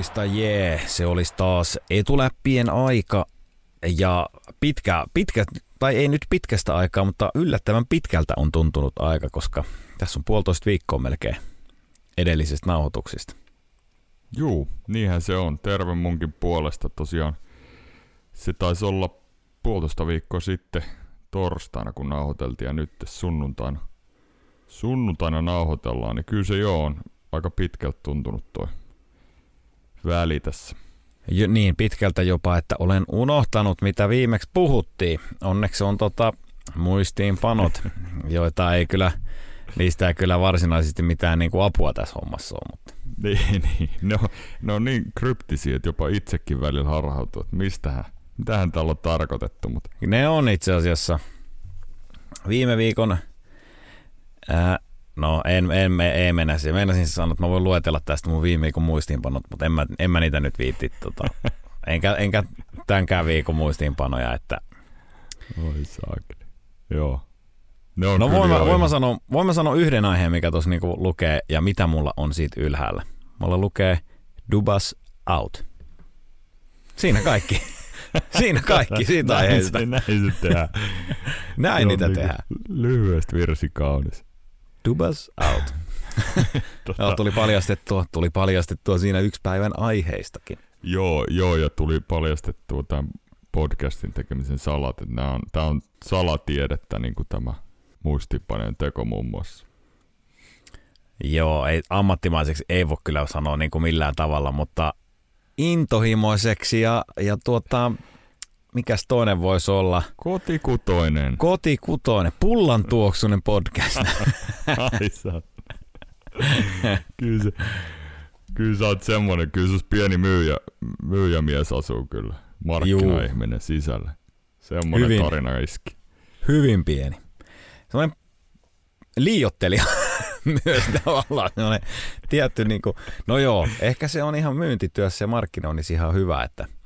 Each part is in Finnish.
Jumalista jee, se olisi taas etuläppien aika ja pitkä, pitkä, tai ei nyt pitkästä aikaa, mutta yllättävän pitkältä on tuntunut aika, koska tässä on puolitoista viikkoa melkein edellisistä nauhoituksista. Juu, niinhän se on. Terve munkin puolesta tosiaan. Se taisi olla puolitoista viikkoa sitten torstaina, kun nauhoiteltiin ja nyt sunnuntaina. Sunnuntaina nauhoitellaan, niin kyllä se jo on aika pitkältä tuntunut toi väli tässä. Jo, niin pitkältä jopa, että olen unohtanut, mitä viimeksi puhuttiin. Onneksi on tota muistiinpanot, joita ei kyllä, niistä ei kyllä varsinaisesti mitään niin kuin apua tässä hommassa ole. Mutta. Niin, niin. Ne, on, ne on niin kryptisiä, että jopa itsekin välillä harhautuu, että mistähän, mitähän täällä on tarkoitettu. Mutta. Ne on itse asiassa viime viikon ää, No en, en, en, en mennä siihen. Meinasin sanoa, että mä voin luetella tästä mun viime viikon muistiinpanot, mutta en mä, en mä niitä nyt viitti. Tota. enkä, enkä tämänkään viikon muistiinpanoja, että... Oi saakeli. Joo. Ne on no voin mä, voin, mä sanoa, voin mä sanoa yhden aiheen, mikä tuossa niinku lukee ja mitä mulla on siitä ylhäällä. Mulla lukee Dubas out. Siinä kaikki. Siinä kaikki siitä aiheesta. Näin, näin se tehdään. näin niitä niinku tehdään. Lyhyesti virsi kaunis. Dubas out. tota... tuli, paljastettua, tuli paljastettua siinä yksi päivän aiheistakin. Joo, joo ja tuli paljastettua tämän podcastin tekemisen salat. Tämä on, tämä on salatiedettä, niin kuin tämä muistipanen teko muun muassa. Joo, ei, ammattimaiseksi ei voi kyllä sanoa niin kuin millään tavalla, mutta intohimoiseksi ja, ja tuota, mikäs toinen voisi olla? Kotikutoinen. Kotikutoinen, pullan tuoksunen podcast. Ai sä. kyllä, se, kyllä sä oot semmonen, kyllä sus pieni myyjä, myyjämies asuu kyllä. Markkinaihminen sisällä. Semmonen hyvin, tarina iski. Hyvin pieni. Semmoinen liiottelija myös tavallaan. Semmoinen tietty niin kuin, no joo, ehkä se on ihan myyntityössä ja markkinoinnissa ihan hyvä, että –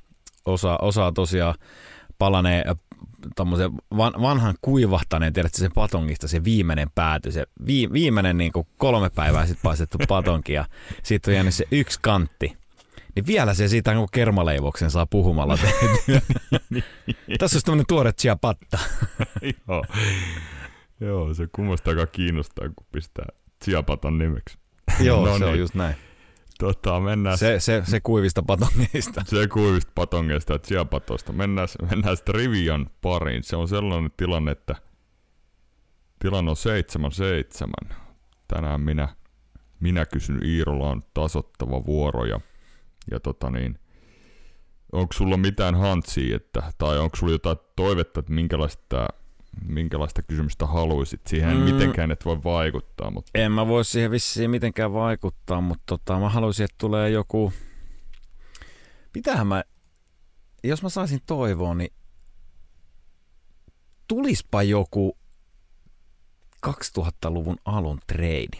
osa, osaa tosiaan palanee tommosen van, vanhan kuivahtaneen, tiedätkö sen patongista se viimeinen pääty, se vi, viimeinen niin kuin kolme päivää sitten paistettu patonki ja sitten on jäänyt se yksi kantti. Niin vielä se siitä niin kermaleivoksen saa puhumalla tehtyä. Tässä olisi tämmöinen tuore patta. Joo. Joo, se kummasta aika kiinnostaa, kun pistää chiapaton nimeksi. Joo, no se niin. on just näin. Tota, mennään... Se, se, se kuivista patongeista. Se kuivista patongeista ja chiapatosta. Mennään, mennään sitten Rivian pariin. Se on sellainen tilanne, että tilanne on 7-7. Tänään minä, minä kysyn Iirolaan tasottava vuoro ja, ja tota niin, onko sulla mitään hantsia, että, tai onko sulla jotain toivetta, että minkälaista minkälaista kysymystä haluaisit. Siihen mm. mitenkään et voi vaikuttaa. Mutta... En mä voi siihen vissiin mitenkään vaikuttaa, mutta tota, mä haluaisin, että tulee joku... Mitähän mä... Jos mä saisin toivoa, niin tulispa joku 2000-luvun alun treidi.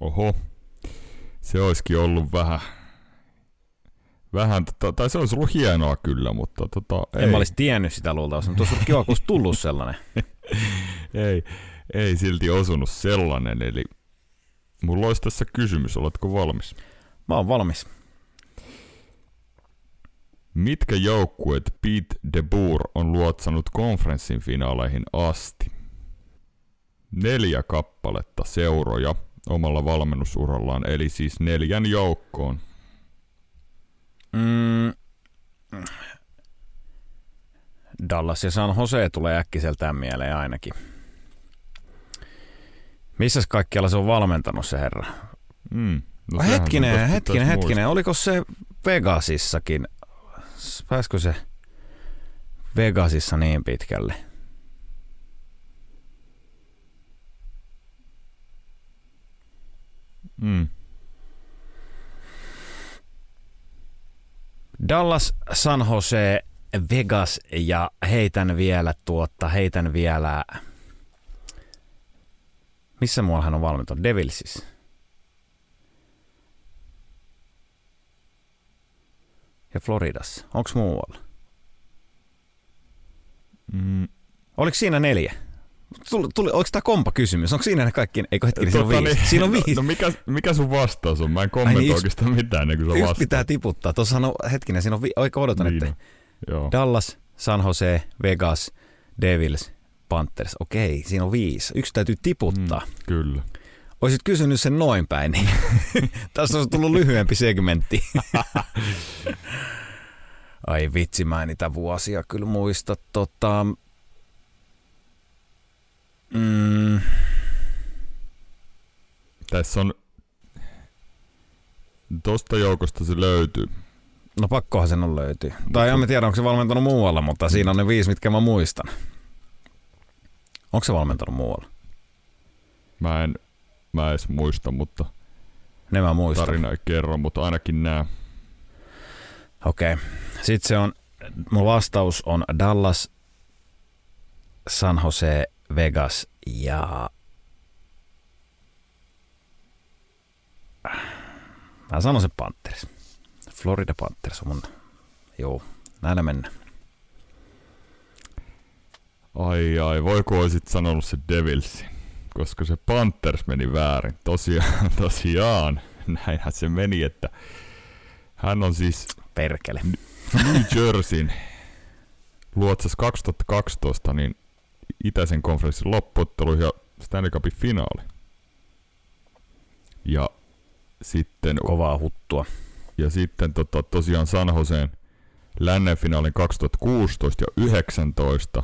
Oho, se olisikin ollut vähän vähän, tota, tai se olisi ollut hienoa kyllä, mutta tota, en ei. mä olisi tiennyt sitä luultavasti, mutta olisi kiva, kun olisi tullut sellainen. ei, ei silti osunut sellainen, eli mulla olisi tässä kysymys, oletko valmis? Mä oon valmis. Mitkä joukkueet Pete de Boer on luotsanut konferenssin finaaleihin asti? Neljä kappaletta seuroja omalla valmennusurallaan, eli siis neljän joukkoon. Mm, Dallas ja San Jose tulee äkkiseltään mieleen ainakin. Missä kaikkialla se on valmentanut se herra? Mm. No hetkinen, hetkinen, hetkinen. Oliko se Vegasissakin? Pääskö se Vegasissa niin pitkälle? Mm. Dallas, San Jose, Vegas ja heitän vielä tuotta, heitän vielä... Missä muualla hän on valmentanut? Devilsis. Ja Floridassa. Onko muualla? Mm. Oliko siinä neljä? Tuli, tuli, oliko tämä kompa kysymys? Onko siinä ne kaikki? Eikö hetkinen, siinä on Tota viisi. niin, siinä on no- viisi. No, mikä, mikä sun vastaus on? Mä en kommentoi niin, oikeastaan mitään ennen kuin sä vastaat. pitää tiputtaa. Tuossa on hetkinen, siinä on vi- oikein odotan, Niin että on. Joo. Dallas, San Jose, Vegas, Devils, Panthers. Okei, siinä on viisi. Yksi täytyy tiputtaa. Mm. Kyllä. Olisit kysynyt sen noin päin, niin tässä olisi tullut lyhyempi segmentti. Ai vitsi, mä en niitä vuosia kyllä muista. Tota, mm, Tässä on... Tosta joukosta se löytyy. no pakkohan sen on löytyy. Tai en mä tiedä, onko se valmentanut muualla, mutta siinä on ne viisi, mitkä mä muistan. Onko se valmentanut muualla? Mä en, mä edes muista, mutta Ne mä muistan. tarina ei kerro, mutta ainakin nää. Okei. Okay. Sitten se on, mun vastaus on Dallas, San Jose, Vegas ja... Mä sanon se Panthers. Florida Panthers on mun... Joo, näillä mennään. Ai ai, voiko olisit sanonut se Devilsin? Koska se Panthers meni väärin. Tosiaan, tosiaan. Näinhän se meni, että hän on siis Perkele. New Jerseyn luotsas 2012 niin itäisen konferenssin loppuottelu ja Stanley Cupin finaali. Ja sitten, Kovaa huttua. ja sitten tota, tosiaan San Joseen lännen finaalin 2016 ja 19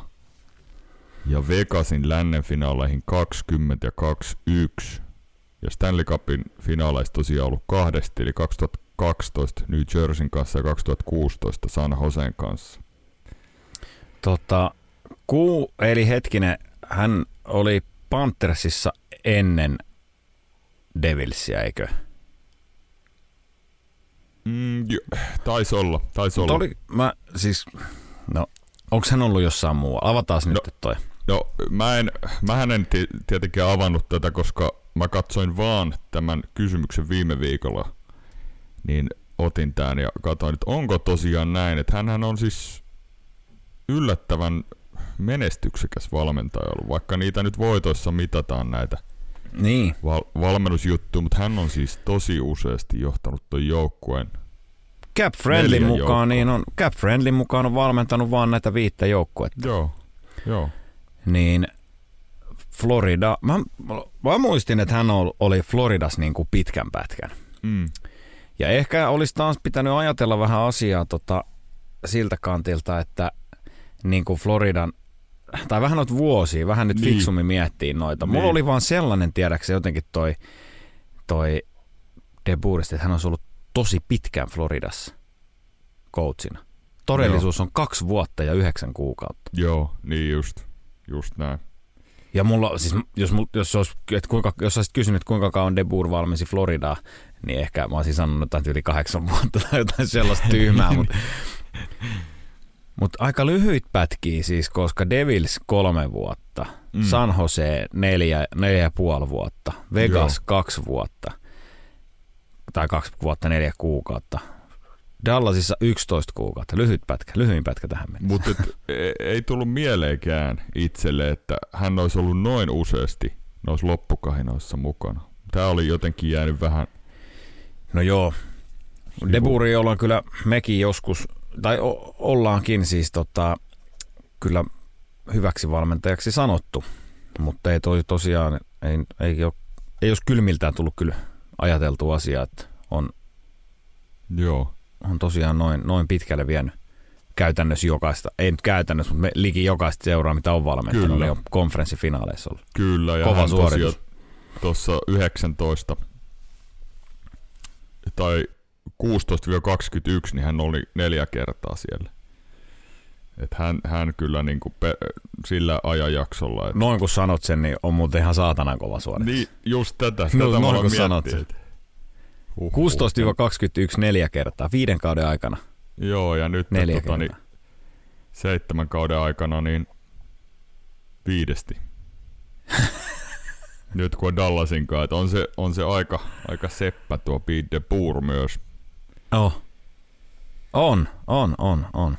ja Vegasin lännen finaaleihin 20 ja 21. Ja Stanley Cupin finaaleissa tosiaan ollut kahdesti, eli 2012 New Jerseyn kanssa ja 2016 San Joseen kanssa. Tota, kuu, eli hetkinen, hän oli Panthersissa ennen Devilsia, eikö? Mm, jo, taisi olla, taisi olla. oli, mä siis, no, onko hän ollut jossain muualla? Avataan nyt No. toi. No, mä en, mähän en ti- tietenkin avannut tätä, koska mä katsoin vaan tämän kysymyksen viime viikolla. Niin otin tämän ja katsoin, että onko tosiaan näin. Että hänhän on siis yllättävän menestyksekäs valmentaja ollut, vaikka niitä nyt voitoissa mitataan näitä Niin, val- valmennusjuttuja, mutta hän on siis tosi useasti johtanut ton joukkueen. Cap Friendly mukaan, niin on, Cap Friendly mukaan on valmentanut vaan näitä viittä joukkuetta. Joo, joo. Niin Florida, mä, mä muistin, että hän ol- oli Floridas niin kuin pitkän pätkän. Mm. Ja ehkä olisi taas pitänyt ajatella vähän asiaa tota, siltä kantilta, että niin kuin Floridan, tai vähän noita vuosia, vähän nyt Niin. fiksummin miettii noita. Mulla Niin. oli vaan sellainen, tiedäksä jotenkin toi, toi De Boerist, että hän on ollut tosi pitkään Floridassa coachina. Todellisuus on kaksi vuotta ja yhdeksän kuukautta. Joo, niin just, just näin. Ja mulla, siis jos, jos, olisi, että kuinka, jos olisit kysynyt, kuinka kauan De Boer valmensi Floridaa, niin ehkä mä olisin sanonut jotain yli kahdeksan vuotta tai jotain sellaista tyhmää, mutta mut aika lyhyit pätkiä siis, koska Devils kolme vuotta, Mm. San Jose neljä, neljä ja puoli vuotta, Vegas Joo. kaksi vuotta, tai kaksi vuotta neljä kuukautta, Dallasissa 11 kuukautta, lyhyt pätkä, lyhyin pätkä tähän mennessä. Mutta ei, ei tullut mieleenkään itselle, että hän olisi ollut noin useasti noissa loppukahinoissa mukana. Tämä oli jotenkin jäänyt vähän... No joo. Deburi ollaan kyllä mekin joskus, tai o- ollaankin siis tota, kyllä hyväksi valmentajaksi sanottu, mutta ei toi tosiaan, ei, ei, ole, ei olisi kylmiltään tullut kyllä ajateltu asia, että on, Joo, on tosiaan noin, noin pitkälle vienyt käytännössä jokaista, ei nyt käytännössä, mutta me liki jokaista seuraa, mitä on valmentanut, Kyllä. niin on konferenssifinaaleissa ollut. kyllä. Ja Kova hän suoritus. tuossa 19 tai 16-21, niin hän oli neljä kertaa siellä. Et hän, hän kyllä niinku pe- sillä ajanjaksolla. Et Noin kun sanot sen, niin on muuten ihan saatanan kova suoritus. Niin, just tätä. tätä No, mä noin kun sanot sen. että- Huhhuh. 16-21 neljä kertaa, viiden kauden aikana Joo, ja nyt neljä tota, niin, seitsemän kauden aikana niin viidesti. nyt kun on Dallasin kanssa, että on se, on se aika, aika seppä tuo Pete de Boer myös. Oh. On, on, on, on.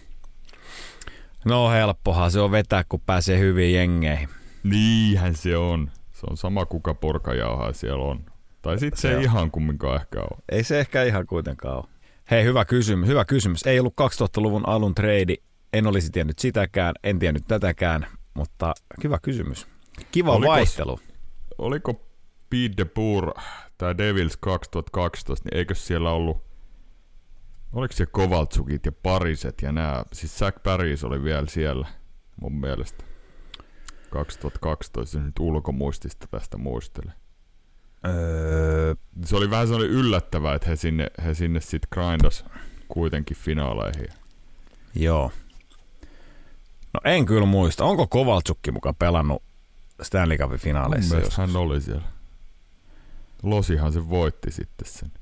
No helppohan se on vetää, kun pääsee hyviin jengeihin. Niinhän se on. Se on sama kuka porkajauhaa siellä on. Tai sitten se, Se ei on. ihan kumminkaan ehkä ole. Ei se ehkä ihan kuitenkaan ole. Hei, hyvä kysymys, hyvä kysymys. Ei ollut 2000-luvun alun trade. En olisi tiennyt sitäkään, en tiennyt tätäkään, mutta hyvä kysymys. Kiva Olikos- vaihtelu. Oliko Pete de Boer tai Devils 2012, niin eikö siellä ollut Oliko se Kovaltsukit ja Pariset ja nämä, siis Zach Paris oli vielä siellä mun mielestä. 2012 nyt ulkomuistista tästä muistelen. Öö, Se oli vähän sellainen yllättävää, että he sinne, he sinne sitten grindas kuitenkin finaaleihin. joo. No en kyllä muista. Onko Kovaltsukki mukaan pelannut Stanley Cupin Mun finaaleissa? joskus? hän oli siellä. Losihan se voitti sitten sen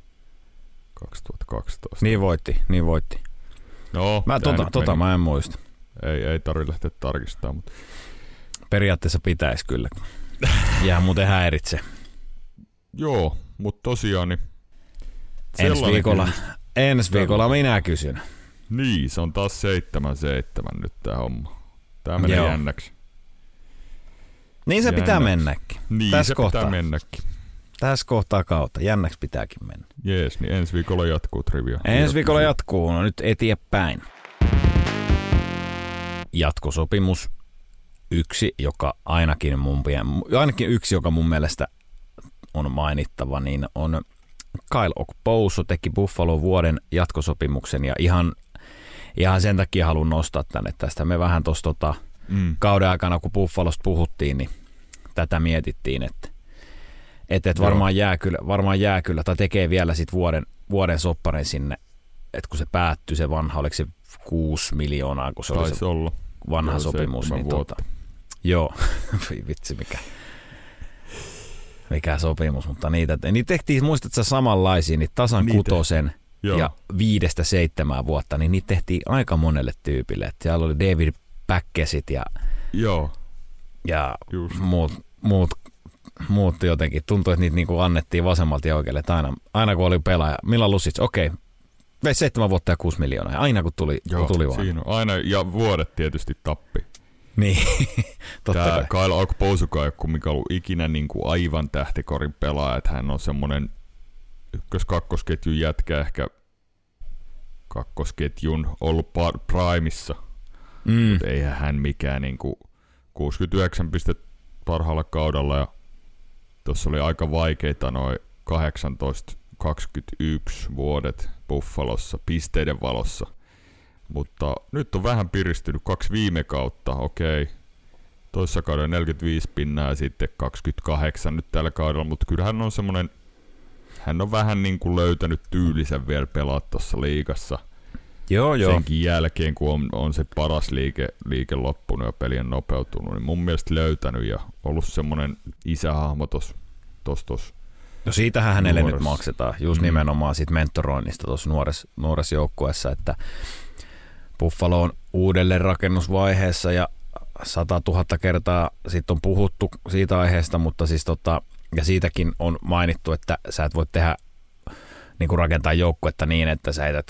2012. Niin voitti, niin voitti. No, Mä, tota, tota mä en muista. Ei, ei tarvitse lähteä tarkistamaan, mutta Periaatteessa pitäisi kyllä. Jää muuten häiritse. joo, mutta tosiaan niin Ensi viikolla, kysymys. ensi viikolla minä kysyn. Niin, se on taas seitsemän seitsemän nyt tää homma. Tää menee Joo. jännäksi. Niin se pitää Jännäksi. mennäkin. Niin, Tässä se kohtaa. pitää mennäkin. Tässä kohtaa kautta. Jännäksi pitääkin mennä. Jees, niin ensi viikolla jatkuu trivia. Ensi viikolla jatkuu. No nyt eteenpäin. Jatkosopimus. Yksi, joka ainakin, mun, ainakin yksi, joka mun mielestä on mainittava, niin on Kyle Okposo teki Buffalo vuoden jatkosopimuksen ja ihan, ihan sen takia haluan nostaa tänne tästä. Me vähän tuossa tota, Mm. kauden aikana, kun Buffalosta puhuttiin, niin tätä mietittiin, että et, et varmaan, jää kyllä, varmaan jää kyllä, tai tekee vielä sit vuoden, vuoden sopparen sinne, että kun se päättyi se vanha, oliko se 6 miljoonaa, kun se oli se Taisi olla. vanha Joo, sopimus. Niin vuotta. tota, joo, vitsi mikä, mikä sopimus, mutta niitä, niitä tehtiin, muistatko samanlaisia, niin tasan Niitä. kutosen Joo. ja viidestä seitsemään vuotta, niin niitä tehtiin aika monelle tyypille. Et siellä oli David Päkkesit ja Joo, ja just. muut, muut, muut jotenkin. Tuntui, että niitä niinku annettiin vasemmalta ja oikealle. Että aina, aina kun oli pelaaja, Milan Lusic, okei, vei seitsemän vuotta ja kuusi miljoonaa. Aina kun tuli, Joo, kun tuli vaan. siinä on. Aina, ja vuodet tietysti tappi. Niin, totta Tää kai. Kyle Okposuka ei ole kumminkaan ollut ikinä niin kuin aivan tähtikorin pelaaja, että hän on semmonen ykkös-kakkosketjun jätkä ehkä kakkosketjun ollut par- primissa. Mm, Eihän hän mikään niin kuin 69 pistettä parhaalla kaudella ja tuossa oli aika vaikeita noin 18-21 vuodet Buffalossa pisteiden valossa. Mutta nyt on vähän piristynyt kaksi viime kautta, okei. Toissa kaudella 45 pinnaa ja sitten 28 nyt tällä kaudella, mutta kyllä hän on semmonen, hän on vähän niin kuin löytänyt tyylisen vielä pelaa tuossa liigassa joo, joo. senkin jälkeen, kun on, on se paras liike, liike loppunut ja peli on nopeutunut, niin mun mielestä löytänyt ja ollut semmonen isähahmo tos, tos. No siitähän hänelle Nuoressa. nyt maksetaan, just Mm. nimenomaan siitä mentoroinnista tuossa nuoressa, nuoressa joukkueessa, että Buffalo on uudelleen rakennusvaiheessa ja 100 000 kertaa sitten on puhuttu siitä aiheesta, mutta siis tota, ja siitäkin on mainittu, että sä et voi tehdä niin kuin rakentaa joukkuetta niin, että sä heität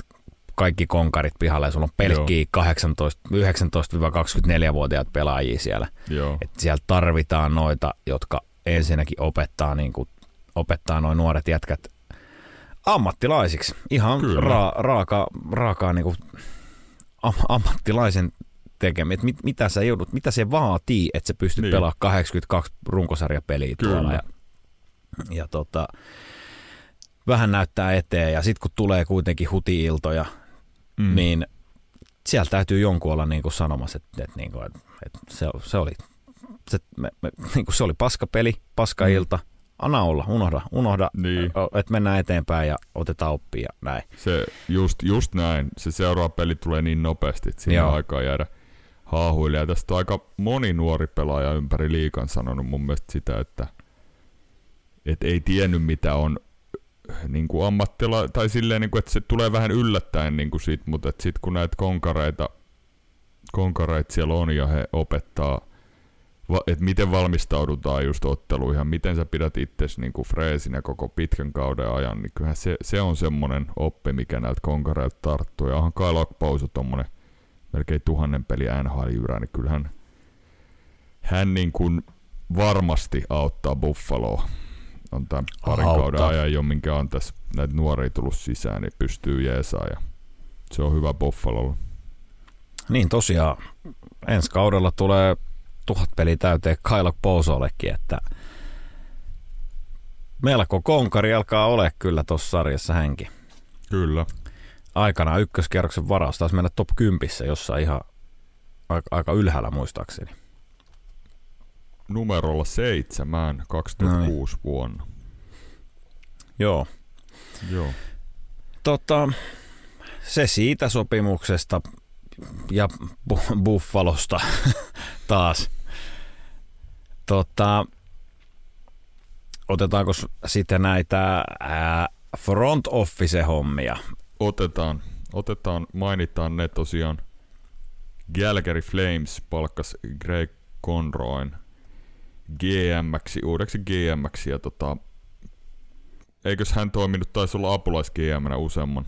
kaikki konkarit pihalle ja sulla on pelkkiä 18, 19-24-vuotiaat pelaajia siellä. Joo, Että siellä tarvitaan noita, jotka ensinnäkin opettaa, niin kuin, opettaa noin nuoret jätkät ammattilaisiksi. Ihan Kyllä. ra, raaka, raakaa niin kuin am, ammattilaisen tekemään. Mit, mitä sä joudut, mitä se vaatii, että sä pystyt niin. pelaamaan 82 runkosarjapeliä Kyllä. tuolla. Ja, ja tota, vähän näyttää eteen ja sitten kun tulee kuitenkin huti-iltoja, mm. niin siellä täytyy jonkun olla niin kuin sanomassa, että, että, niin kuin, että, että se, se, oli, se, me, me, niin kuin se oli paskapeli, paskailta, anna olla, unohda, unohda Niin. että mennään eteenpäin ja otetaan oppia ja näin. Se just, just näin. Se seuraava peli tulee niin nopeasti, että siinä on aikaa jäädä haahuille. Ja tästä on aika moni nuori pelaaja ympäri liikan sanonut mun mielestä sitä, että et ei tiennyt mitä on niin kuin ammattila, tai silleen, niin kuin, että se tulee vähän yllättäen niin kuin sit, mutta sitten kun näitä konkareita, konkareita siellä on ja he opettaa, että miten valmistaudutaan just otteluihin miten sä pidät itsesi niin kuin freesinä koko pitkän kauden ajan, niin kyllähän se, se on semmoinen oppi, mikä näiltä konkareilta tarttuu. Ja onhan Kyle Okpousu tommonen melkein tuhannen peli NHL-jyrä, niin kyllähän hän niin kuin varmasti auttaa Buffaloa. On tämän parin Auttaa. kauden ajan jo, minkä on tässä näitä nuoria tullut sisään, niin pystyy jeesaa ja se on hyvä Buffalolla. Niin tosiaan, ensi kaudella tulee tuhat peliä täyteen Kailok Pousollekin, että melko konkari alkaa ole kyllä tuossa sarjassa hänkin. Kyllä. Aikanaan ykköskierroksen varaus taisi mennä top 10 jossain ihan aika, aika ylhäällä muistaakseni. Numerolla seitsemän 2006 vuonna. Joo. Joo. Tota, se siitä sopimuksesta ja bu- Buffalosta taas. Tota, otetaanko sitten näitä ää, front office hommia? Otetaan, otetaan, mainitaan ne tosiaan. Calgary Flames palkkas Greg Conroyn GM-ksi, uudeksi GM-ksi ja tota, eikös hän toiminut, taisi olla apulais gm useamman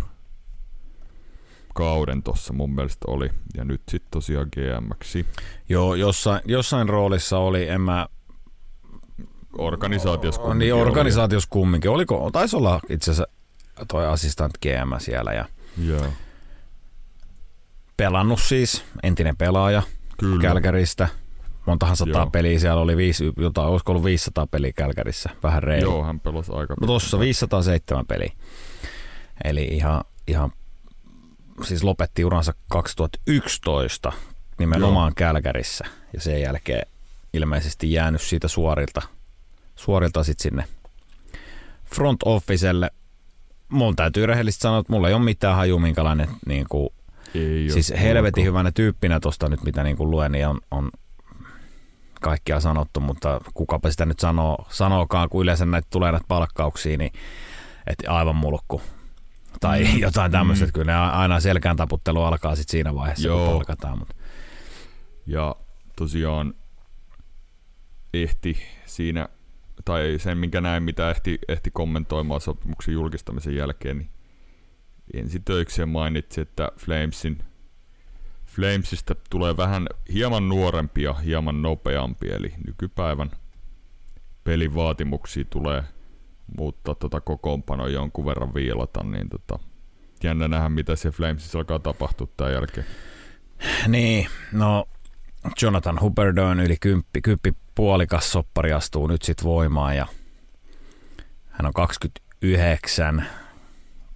kauden tossa mun mielestä oli. Ja nyt sitten tosiaan GM-ksi. Joo, jossain, jossain roolissa oli, en mä, Organisaatiossa niin kumminkin oli. organisaatiossa kumminkin. Oliko, taisi olla itse asiassa toi assistant GM siellä ja Joo, pelannut siis, entinen pelaaja kyllä. Kälkäristä. Montahan sataa Joo. peliä siellä oli, viisi, jotain, olisiko ollut 500 peliä Kälkärissä, vähän reilu. Joo, hän pelasi aika No tossa 507 peliä. Eli ihan, ihan siis lopetti uransa 2011 nimenomaan Joo. Kälkärissä. Ja sen jälkeen ilmeisesti jäänyt siitä suorilta, suorilta sit sinne front officelle. Mun täytyy rehellisesti sanoa, että mulla ei ole mitään haju, minkälainen niin kuin, Ei siis helvetin hyvänä tyyppinä tuosta nyt, mitä niin kuin luen, niin on, on kaikkia sanottu, mutta kukapa sitä nyt sanoo, sanookaan, kun yleensä näitä tulee näitä palkkauksia, niin että aivan mulkku. Tai mm. jotain tämmöistä, Mm. että kyllä ne aina selkään taputtelu alkaa sitten siinä vaiheessa. Joo. kun palkataan. Mutta Ja tosiaan ehti siinä, tai sen minkä näin, mitä ehti, ehti kommentoimaan sopimuksen julkistamisen jälkeen, niin ensi töikseen mainitsi, että Flamesin, Flamesista tulee vähän hieman nuorempi ja hieman nopeampi, eli nykypäivän pelin vaatimuksia tulee muuttaa tota kokoonpanoa jonkun verran viilata, niin tota, jännä nähdä, mitä se Flamesissa alkaa tapahtua tämän jälkeen. niin, no Jonathan Huberdeau yli kymppi, kymppi puolikas soppari astuu nyt sitten voimaan ja hän on 29,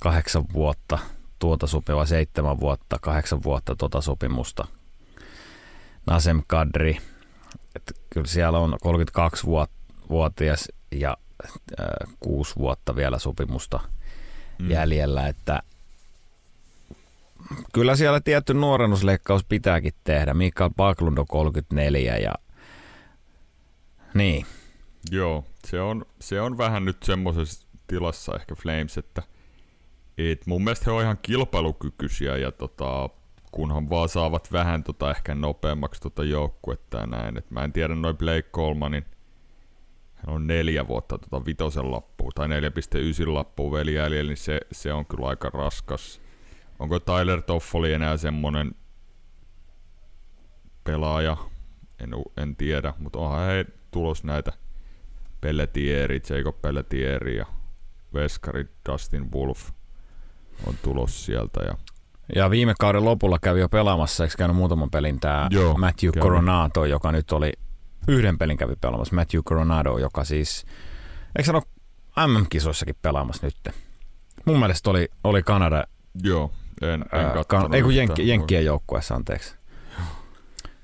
kahdeksan vuotta tuota sopiva, seitsemän vuotta, kahdeksan vuotta tuota sopimusta. Nasem Kadri, että kyllä siellä on 32-vuotias ja äh, kuusi vuotta vielä sopimusta mm. jäljellä, että kyllä siellä tietty nuorennusleikkaus pitääkin tehdä. Mikael Baklund on 34 ja niin, Joo, se on, se on vähän nyt semmoisessa tilassa ehkä Flames, että et mun mielestä he on ihan kilpailukykyisiä ja tota, kunhan vaan saavat vähän tota ehkä nopeammaksi tota joukkuetta ja näin. Et mä en tiedä noin Blake Colemanin, hän on neljä vuotta tota vitosen lappuun tai 4.9 lappuun vielä jäljellä, niin se, se on kyllä aika raskas. Onko Tyler Toffoli enää semmonen pelaaja? En, en tiedä, mutta onhan he tulos näitä Pelletieri, Jacob Pelletieri ja Veskari Dustin Wolf on tulos sieltä. Ja Ja viime kauden lopulla kävi jo pelaamassa, eikö käynyt muutaman pelin tämä Joo, Matthew kävi. Coronato, joka nyt oli yhden pelin kävi pelaamassa. Matthew Coronado, joka siis, eikö sano MM-kisoissakin pelaamassa nyt? Mun mielestä oli, oli Kanada, joo, en, en ää, kan, ei kun. Jenkki, Jenkkien joukkueessa, anteeksi.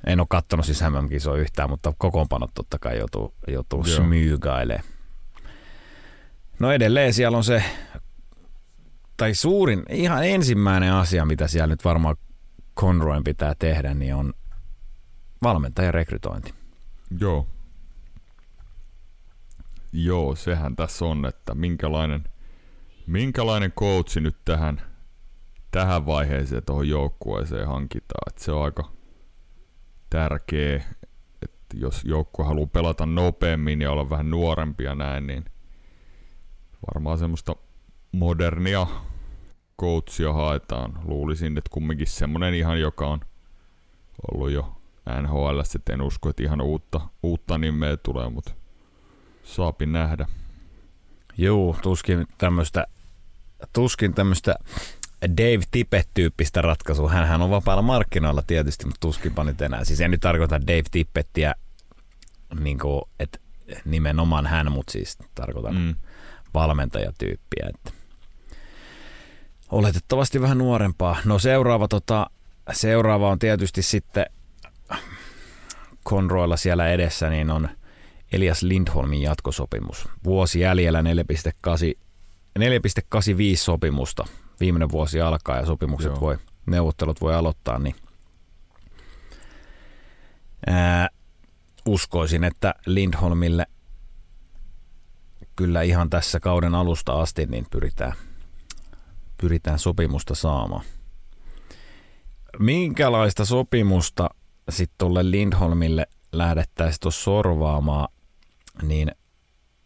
En ole kattonut siis MM-kisoa yhtään, mutta kokoonpanot totta kai joutuu, joutuu smyygailemaan. No edelleen siellä on se, tai suurin, ihan ensimmäinen asia, mitä siellä nyt varmaan Conroyn pitää tehdä, niin on valmentajan rekrytointi. Joo. Joo, sehän tässä on, että minkälainen, minkälainen coachi nyt tähän, tähän vaiheeseen tuohon joukkueeseen hankitaan. Et se on aika tärkeä, että jos joukkue haluaa pelata nopeammin ja olla vähän nuorempia näin, niin varmaan semmoista modernia coachia haetaan. Luulisin, että kumminkin semmonen ihan, joka on ollut jo NHL, sitten en usko, että ihan uutta, uutta nimeä tulee, mutta saapi nähdä. Juu, tuskin tämmöistä tuskin tämmöistä Dave Tippett-tyyppistä ratkaisua. Hänhän on vapaalla markkinoilla tietysti, mutta tuskinpa nyt enää. Siis en nyt tarkoita Dave Tippettiä, niin kuin, että nimenomaan hän, mutta siis tarkoitan mm. valmentajatyyppiä. Että oletettavasti vähän nuorempaa. No seuraava, tota, seuraava on tietysti sitten Conroilla siellä edessä, niin on Elias Lindholmin jatkosopimus. Vuosi jäljellä 4,8 sopimusta. Viimeinen vuosi alkaa ja sopimukset Joo. voi, neuvottelut voi aloittaa, niin ää, uskoisin, että Lindholmille kyllä ihan tässä kauden alusta asti niin pyritään, pyritään sopimusta saamaan. Minkälaista sopimusta sitten tuolle Lindholmille lähdettäisiin tuossa sorvaamaan, niin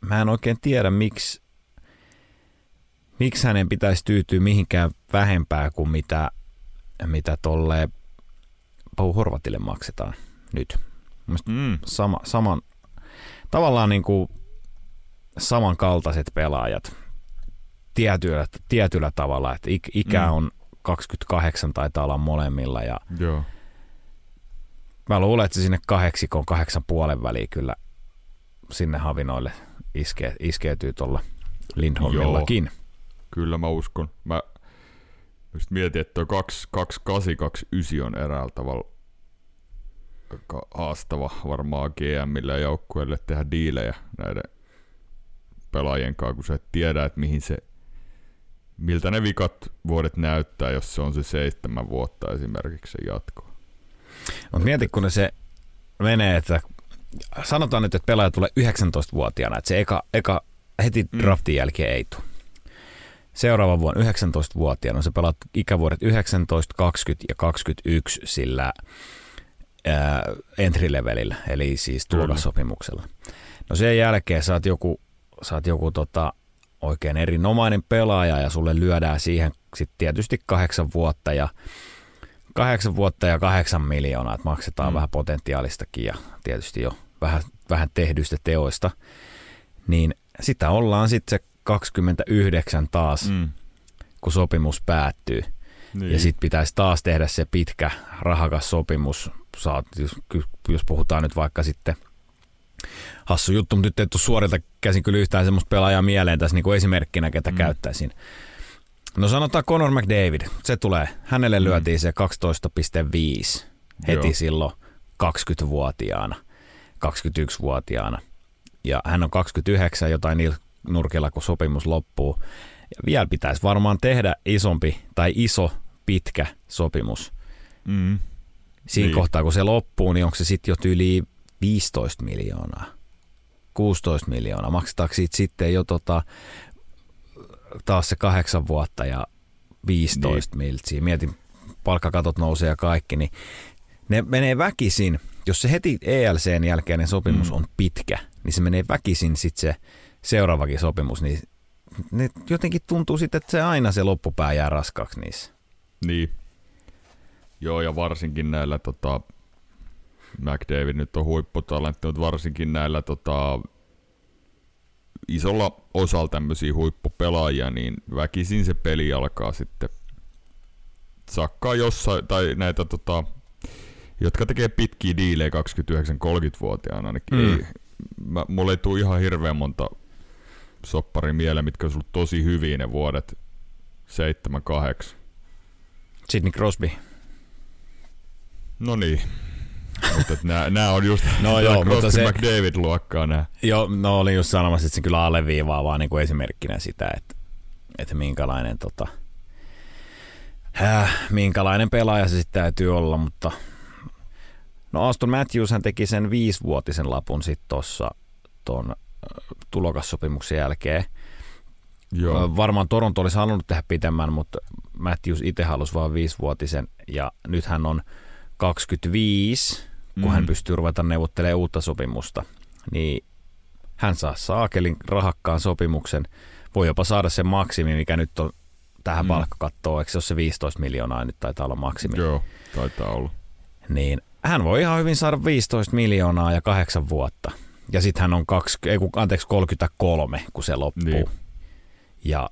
mä en oikein tiedä, miksi, miksi hänen pitäisi tyytyä mihinkään vähempää kuin mitä, mitä tolle Pau Horvatille maksetaan nyt. Mm. Sama, saman, tavallaan niin kuin samankaltaiset pelaajat tietyllä, tietyllä tavalla, että ikä mm. on 28 taitaa olla molemmilla ja Joo. mä luulen, että se sinne kahdeksikon kahdeksan puolen väliin kyllä sinne havinoille iske, iskeytyy tuolla Lindholmillakin. Joo, kyllä mä uskon. Mä just mietin, että tuo 2829 on eräällä tavalla haastava varmaan GMille ja joukkueelle tehdä diilejä näiden pelaajien kanssa, kun sä et tiedä, että mihin se, miltä ne vikat vuodet näyttää, jos se on se seitsemän vuotta esimerkiksi se jatko. Mutta mieti, kun se menee, että sanotaan nyt, että pelaaja tulee 19-vuotiaana, että se eka, eka heti mm. draftin jälkeen ei tule. Seuraava vuonna 19-vuotiaana se pelaat ikävuodet 19, 20 ja 21 sillä ää, entry-levelillä, eli siis tulokasopimuksella. No sen jälkeen saat joku, saat joku tota, oikein erinomainen pelaaja ja sulle lyödään siihen sitten tietysti kahdeksan vuotta ja kahdeksan vuotta ja kahdeksan miljoonaa, että maksetaan mm. vähän potentiaalistakin ja tietysti jo vähän, vähän tehdyistä teoista, niin sitä ollaan sitten se 29 taas, mm. kun sopimus päättyy. Niin. Ja sitten pitäisi taas tehdä se pitkä rahakas sopimus. Saat, jos, jos puhutaan nyt vaikka sitten hassu juttu, mutta nyt ei tule suorilta käsin kyllä yhtään semmoista pelaajaa mieleen tässä niin kuin esimerkkinä, ketä mm. käyttäisin. No sanotaan Conor McDavid, se tulee. Hänelle mm. lyötiin se 12,5 heti Joo. silloin 20-vuotiaana, 21-vuotiaana. Ja hän on 29 jotain niillä nurkilla, kun sopimus loppuu. Ja vielä pitäisi varmaan tehdä isompi tai iso pitkä sopimus. Mm. Siinä niin. kohtaa, kun se loppuu, niin onko se sitten jo yli 15 miljoonaa? 16 miljoonaa. Maksetaanko siitä sitten jo tota, taas se kahdeksan vuotta ja 15 niin. miltsiä. Mietin, palkkakatot nousee ja kaikki, niin ne menee väkisin. Jos se heti ELCn jälkeinen sopimus mm. on pitkä, niin se menee väkisin sitten se seuraavakin sopimus, niin ne jotenkin tuntuu sitten, että se aina se loppupää jää raskaaksi niissä. Niin. Joo, ja varsinkin näillä tota, McDavid nyt on huipputalentti, mutta varsinkin näillä tota, isolla osalla tämmöisiä huippupelaajia, niin väkisin se peli alkaa sitten sakkaa jossain, tai näitä tota, jotka tekee pitkiä diilejä 29-30-vuotiaana ainakin. Mm. Ei, mä, mulle ei tule ihan hirveän monta soppari mieleen, mitkä on ollut tosi hyviä ne vuodet 7-8. Sidney Crosby. No niin. Mutta nämä on just no joo, mutta se, McDavid-luokkaa nämä. Joo, no olin just sanomassa, että se kyllä alleviivaa vaan niin kuin esimerkkinä sitä, että, että minkälainen, tota, äh, minkälainen pelaaja se sitten täytyy olla, mutta no Aston Matthews hän teki sen viisivuotisen lapun sitten tuossa tuon tulokassopimuksen jälkeen. Joo. Varmaan Toronto olisi halunnut tehdä pitemmän, mutta Matthews itse halusi vain viisivuotisen ja nyt hän on 25, kun mm. hän pystyy ruveta neuvottelemaan uutta sopimusta, niin hän saa saakelin rahakkaan sopimuksen. Voi jopa saada sen maksimi, mikä nyt on tähän mm. palkkakattoon. Eikö se ole se 15 miljoonaa nyt taitaa olla maksimi? Joo, taitaa olla. Niin hän voi ihan hyvin saada 15 miljoonaa ja kahdeksan vuotta. Ja sitten hän on kaksi, ei, kun, anteeksi, 33, kun se loppuu. Niin. Ja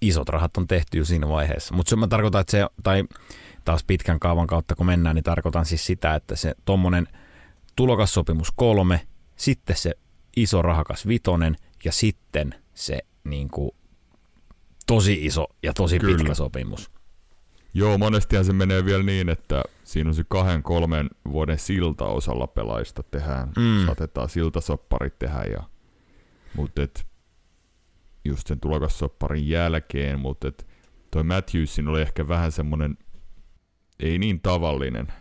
isot rahat on tehty jo siinä vaiheessa. Mutta mä tarkoitan, että se, tai taas pitkän kaavan kautta kun mennään, niin tarkoitan siis sitä, että se tuommoinen tulokassopimus kolme, sitten se iso rahakas vitonen ja sitten se niin kuin, tosi iso ja tosi Kyllä. pitkä sopimus. Joo, monestihan se menee vielä niin, että siinä on se kahden, kolmen vuoden silta osalla pelaajista tehdään. Mm. Saatetaan siltasopparit tehdä ja mutta et, just sen tulokassopparin jälkeen, mutta et, toi Matthewsin oli ehkä vähän semmonen ei niin tavallinen.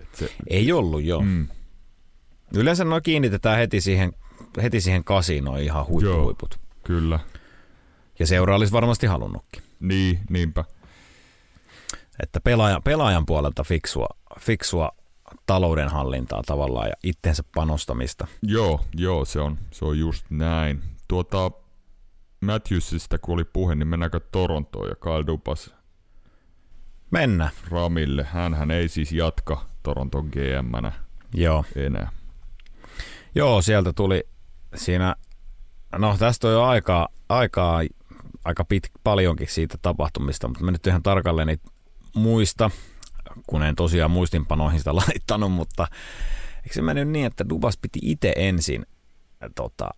Et se, Ei ollut joo. Mm. mm, Yleensä noin kiinnitetään heti siihen, heti siihen kasinoon ihan huippuhuiput. kyllä. Ja seura olisi varmasti halunnutkin. Niin, niinpä. Että pelaajan, pelaajan puolelta fiksua, fiksua taloudenhallintaa tavallaan ja itsensä panostamista. Joo, joo, se on, se on just näin. Tuota, Matthewsista kun oli puhe, niin mennäänkö Torontoon ja Kyle Dupas Mennä. Ramille. Hänhän ei siis jatka Toronton GM-nä Joo. enää. Joo, sieltä tuli siinä, no tästä on jo aikaa, aikaa aika pit, paljonkin siitä tapahtumista, mutta mä nyt ihan tarkalleen niitä muista, kun en tosiaan muistinpanoihin sitä laittanut, mutta eikö se mennyt niin, että Dubas piti itse ensin tota,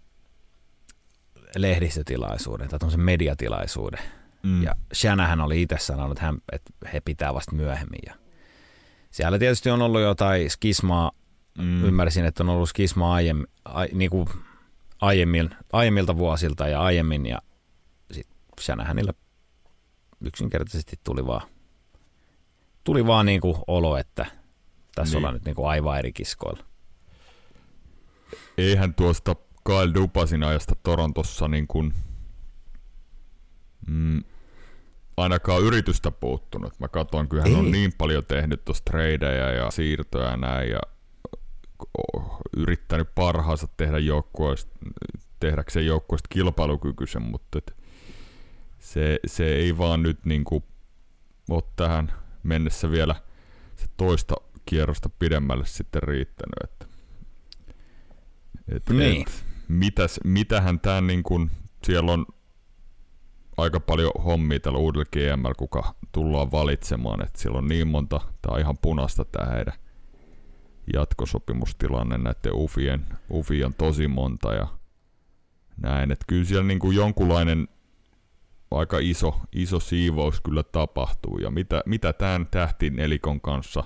lehdistötilaisuuden tai tämmöisen mediatilaisuuden. Mm. Ja Shanahan oli itse sanonut, että, hän, että he pitää vasta myöhemmin. Ja siellä tietysti on ollut jotain skismaa mm. ymmärsin, että on ollut skisma aiemmin, ai, niin kuin aiemmin, aiemmilta vuosilta ja aiemmin ja sitten Shanahanilla yksinkertaisesti tuli vaan, tuli vaan niin kuin olo, että tässä Niin. ollaan nyt niin kuin aivan eri kiskoilla. Eihän tuosta Kyle Dupasin ajasta Torontossa niin kuin, mm, ainakaan yritystä puuttunut. Mä katsoin, kyllä hän Ei. on niin paljon tehnyt tuossa tradeja ja siirtoja ja näin ja o- yrittänyt parhaansa tehdä joukkueesta, tehdäkseen joukkueesta kilpailukykyisen, mutta et se, se ei vaan nyt niin kuin ole tähän mennessä vielä se toista kierrosta pidemmälle sitten riittänyt. Että, et, Niin. et, mitäs, mitähän tämä niin kuin, siellä on aika paljon hommia tällä uudella GML, kuka tullaan valitsemaan, että siellä on niin monta, tää on ihan punasta tää heidän jatkosopimustilanne näiden ufien, ufi on tosi monta ja näin, että kyllä siellä niin kuin jonkunlainen aika iso, iso siivous kyllä tapahtuu. Ja mitä, mitä tämän tähtin elikon kanssa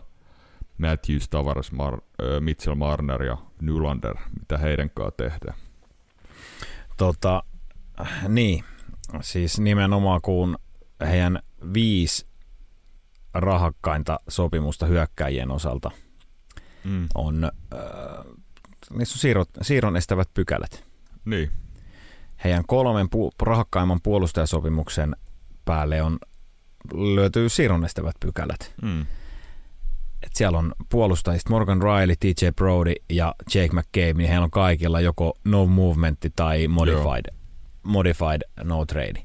Matthews, Tavares, Mar, Mitchell Marner ja Nylander, mitä heidän kanssa tehdään. Tota, niin, siis nimenomaan kun heidän viisi rahakkainta sopimusta hyökkäjien osalta Mm. on, äh, niissä on siirrot, siirron estävät pykälät. Niin, Heidän kolmen pu- rahakkaimman puolustajasopimuksen päälle on löytyy siirron estävät pykälät. mm. Et siellä on puolustajista Morgan Riley, TJ Brody ja Jake McCabe, niin heillä on kaikilla joko no movementti tai modified, modified no trade.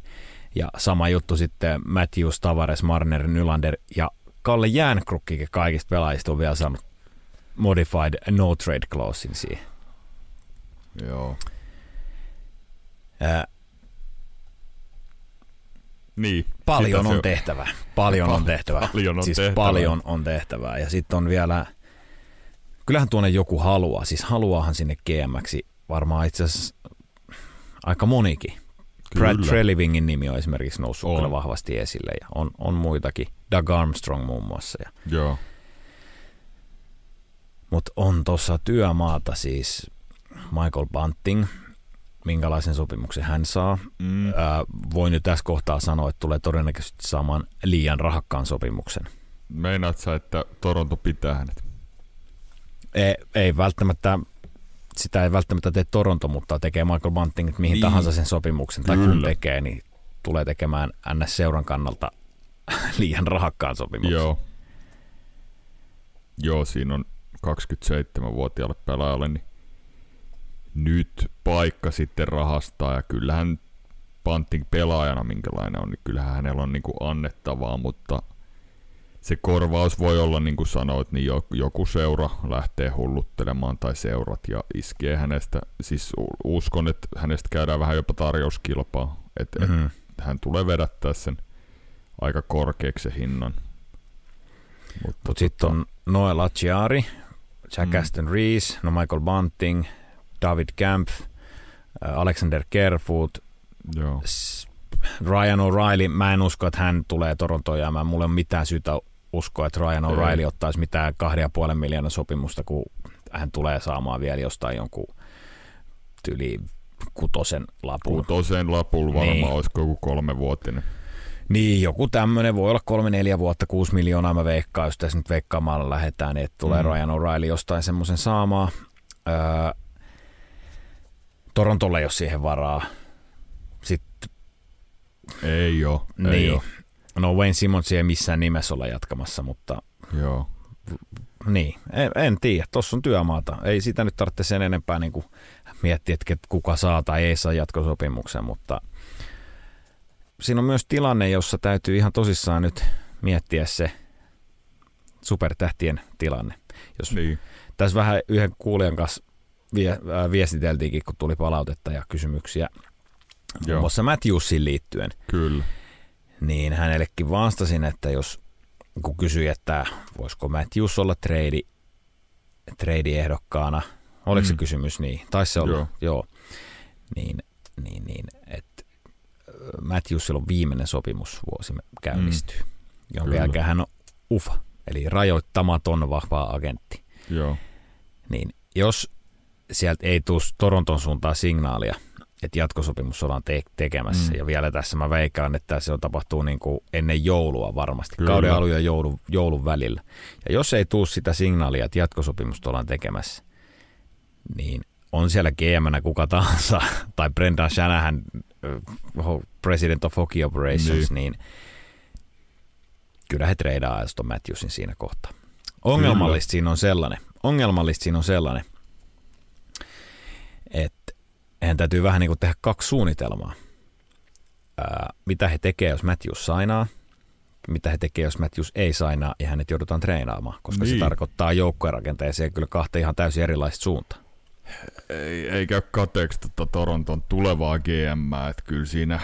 Ja sama juttu sitten Matthews, Tavares, Marner, Nylander ja Kalle Jäänkrukkike kaikista pelaajista on vielä saanut modified no trade clausein siihen. joo. Ää, Niin. paljon sitä on se- tehtävää. Paljon on Pal- tehtävää. paljon on siis tehtävää. paljon on tehtävää. Ja sitten on vielä, kyllähän tuonne joku haluaa. Siis haluaahan sinne GMX varmaan itse asiassa aika monikin. Brad Kyllä. Trelivingin nimi on esimerkiksi noussut On. kyllä vahvasti esille. Ja on, on muitakin. Doug Armstrong muun muassa. Ja, Joo. mutta on tuossa työmaata siis Michael Bunting, minkälaisen sopimuksen hän saa. Mm. Ää, voin nyt tässä kohtaa sanoa, että tulee todennäköisesti saamaan liian rahakkaan sopimuksen. Meinaat sä, että Toronto pitää hänet? Ei, ei välttämättä, sitä ei välttämättä tee Toronto, mutta tekee Michael Bunting mihin Niin. tahansa sen sopimuksen, tai kun Kyllä. tekee, niin tulee tekemään NS-seuran kannalta liian rahakkaan sopimuksen. Joo. Joo, siinä on 27-vuotiaalle pelaajalle niin nyt paikka sitten rahastaa ja kyllähän Panting pelaajana minkälainen on, niin kyllähän hänellä on niinku annettavaa, mutta se korvaus voi olla, niin kuin sanoit, niin joku seura lähtee hulluttelemaan tai seurat ja iskee hänestä. Siis uskon, että hänestä käydään vähän jopa tarjouskilpaa, että mm-hmm. et hän tulee vedättää sen aika korkeaksi hinnan. Mutta Mut sitten tota- on Noel Acciari, Jack mm. Aston Rees, no Michael Bunting, David Camp, äh, Alexander Kerfoot, Joo. Ryan O'Reilly, mä en usko, että hän tulee Torontoon jäämään. Mulla ei ole mitään syytä uskoa, että Ryan O'Reilly ei. ottaisi mitään kahden ja puolen miljoonan sopimusta, kun hän tulee saamaan vielä jostain jonkun tyli kutosen lapun. Kutosen lapun varmaan niin. olisiko joku kolmevuotinen. Niin, joku tämmöinen voi olla kolme, neljä vuotta, kuusi miljoonaa mä veikkaan, jos tässä nyt veikkaamalla lähdetään, niin että tulee mm. Ryan O'Reilly jostain semmoisen saamaan. Öö, Torontolle ei ole siihen varaa. Sitten, ei ole, niin. ei ole. No Wayne Simmons ei missään nimessä olla jatkamassa, mutta Joo. Niin, en, en tiedä. Tuossa on työmaata. Ei sitä nyt tarvitse sen enempää niin kuin miettiä, että kuka saa tai ei saa jatkosopimuksen, mutta siinä on myös tilanne, jossa täytyy ihan tosissaan nyt miettiä se supertähtien tilanne. Jos niin. Tässä vähän yhden kuulijan kanssa vie, äh, viestiteltiinkin, kun tuli palautetta ja kysymyksiä Joo. muun muassa Matthewsin liittyen. Kyllä niin hänellekin vastasin, että jos kun kysyi, että voisiko Matthews olla trade, trade-ehdokkaana, oliko mm. se kysymys niin, taisi se olla, joo, joo. Niin, niin, niin että Matthewsilla on viimeinen sopimusvuosi käynnistyy, mm. jonka Kyllä. jälkeen hän on UFA, eli rajoittamaton vahva agentti. Joo. Niin jos sieltä ei tule Toronton suuntaan signaalia, että jatkosopimus ollaan te- tekemässä. Mm. Ja vielä tässä mä veikkaan, että se on tapahtuu niin kuin ennen joulua varmasti, Kyllä. kauden alun ja joulun, joulun välillä. Ja jos ei tule sitä signaalia, että jatkosopimusta ollaan tekemässä, niin on siellä gm kuka tahansa, tai Brendan Shanahan, President of Hockey Operations, niin, niin kyllä he treidaa Aston Matthewsin siinä kohtaa. Ongelmallista siinä on sellainen, ongelmallista siinä on sellainen, että heidän täytyy vähän niin kuin tehdä kaksi suunnitelmaa. Ää, mitä he tekee, jos Matthews sainaa, mitä he tekee, jos Matthews ei sainaa ja hänet joudutaan treenaamaan, koska niin. se tarkoittaa joukkojen rakenteeseen kyllä kahta ihan täysin erilaista suuntaa. Ei, ei käy kateeksi tota Toronton tulevaa GM, että kyllä siinä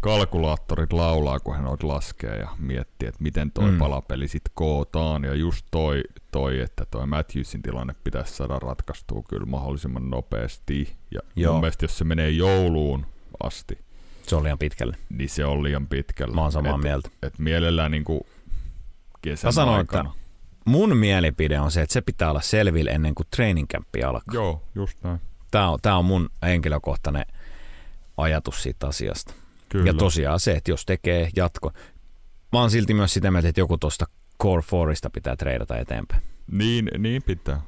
kalkulaattorit laulaa, kun hän noit laskee ja miettii, että miten toi mm. palapeli sitten kootaan. Ja just toi, toi, että toi Matthewsin tilanne pitäisi saada ratkaistua kyllä mahdollisimman nopeasti. Ja Joo. mun mielestä jos se menee jouluun asti, se on liian pitkälle. Niin se on liian pitkälle. Mä oon samaa et, mieltä. Et mielellään niinku kesän Mä sanoin, aikana. että mun mielipide on se, että se pitää olla selville ennen kuin training campi alkaa. Joo, just näin. Tämä on, tää on mun henkilökohtainen ajatus siitä asiasta. Kyllä. Ja tosiaan se, että jos tekee jatko. Mä oon silti myös sitä mieltä, että joku tuosta Core Forista pitää treidata eteenpäin. Niin, niin pitää.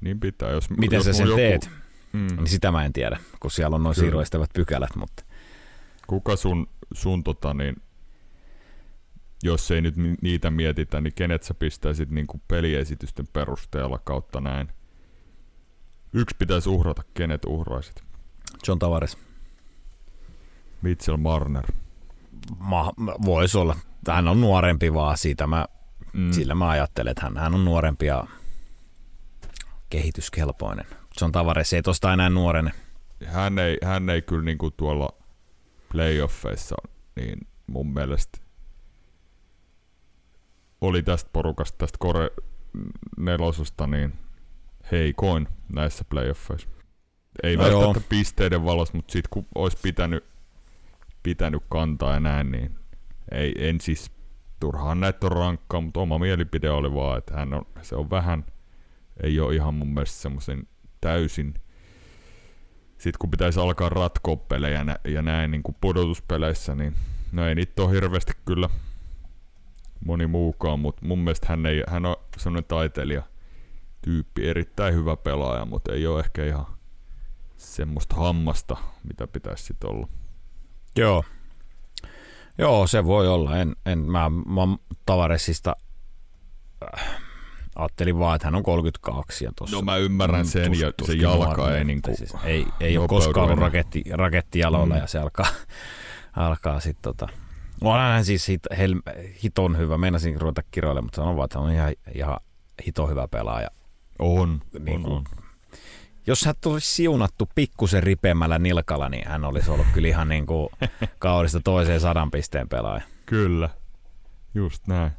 Niin pitää. Jos, Miten jos sä sen joku... teet, mm. niin sitä mä en tiedä, kun siellä on noin siirroistavat pykälät. Mutta... Kuka sun, sun tota niin, jos ei nyt niitä mietitä, niin kenet sä pistäisit niin kuin peliesitysten perusteella kautta näin? Yksi pitäisi uhrata, kenet uhraisit? John Tavares. Mitchell Marner. Ma, voisi olla. Hän on nuorempi vaan siitä. Mä, mm. Sillä mä ajattelen, että hän, hän on nuorempi ja kehityskelpoinen. John Tavares ei tosta enää nuorene. Hän ei, hän ei kyllä niinku tuolla playoffeissa niin mun mielestä oli tästä porukasta, tästä Kore nelosesta, niin heikoin näissä playoffeissa. Ei no välttämättä joo. pisteiden valossa, mutta sitten kun olisi pitänyt pitänyt kantaa ja näin, niin ei, en siis turhaan näitä on rankkaa, mutta oma mielipide oli vaan, että hän on, se on vähän, ei ole ihan mun mielestä semmoisen täysin, sitten kun pitäisi alkaa ratkoa pelejä ja näin niin kuin pudotuspeleissä, niin no ei niitä ole hirveästi kyllä moni muukaan, mutta mun mielestä hän, ei, hän on semmoinen taiteilija tyyppi, erittäin hyvä pelaaja, mutta ei ole ehkä ihan semmoista hammasta, mitä pitäisi sitten olla. Joo. Joo, se voi olla. En, en, mä, mä Tavaresista äh, ajattelin vaan, että hän on 32 ja tossa No mä ymmärrän mm, sen tus, ja se jalka ei niinku siis ei, ei ole koskaan ollut raketti, raketti jaloilla mm. ja se alkaa, alkaa sitten tota, Onhan hän siis hit, hel, hiton hyvä. Meinasin ruveta kiroille, mutta sanon vaan, että hän on ihan, ihan hiton hyvä pelaaja. On, Niin on, kuin- on. Jos hän tulisi siunattu pikkusen ripeämmällä nilkalla, niin hän olisi ollut kyllä ihan niin kuin kaudesta toiseen sadan pisteen pelaaja. Kyllä, just näin.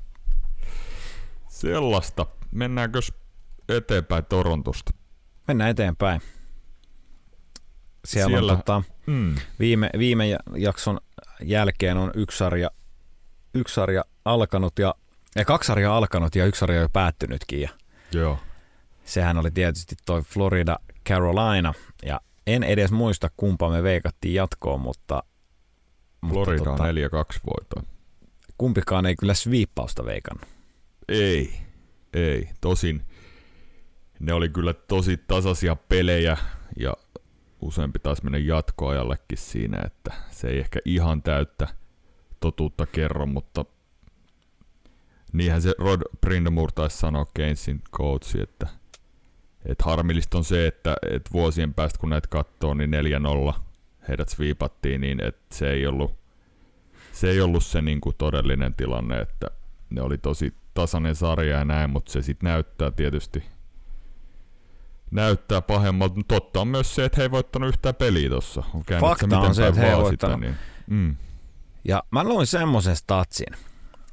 Sellaista. Mennäänkö eteenpäin Torontosta? Mennään eteenpäin. Siellä, Siellä- on tota, Mm. viime, viime ja- jakson jälkeen on yksi sarja, yksi sarja alkanut ja, ja kaksi sarjaa alkanut ja yksi sarja jo päättynytkin. Ja Joo. sehän oli tietysti toi Florida Carolina ja en edes muista kumpa me veikattiin jatkoon, mutta, Florida mutta on 4-2 voittoa. kumpikaan ei kyllä sviippausta veikannut. Ei, ei. Tosin ne oli kyllä tosi tasaisia pelejä ja useampi taisi mennä jatkoajallekin siinä, että se ei ehkä ihan täyttä totuutta kerro, mutta niinhän se Rod Brindamore taisi sanoa Keynesin coachi, että, että harmillista on se, että, että vuosien päästä kun näitä katsoo, niin 4-0 heidät sviipattiin, niin että se ei ollut se, ei ollut se niin kuin todellinen tilanne, että ne oli tosi tasainen sarja ja näin, mutta se sitten näyttää tietysti näyttää pahemmalta. Mutta totta on myös se, että he ei voittanut yhtään peliä käynyt Fakta on se, että he ei voittanut. niin, mm, Ja mä luin semmoisen statsin.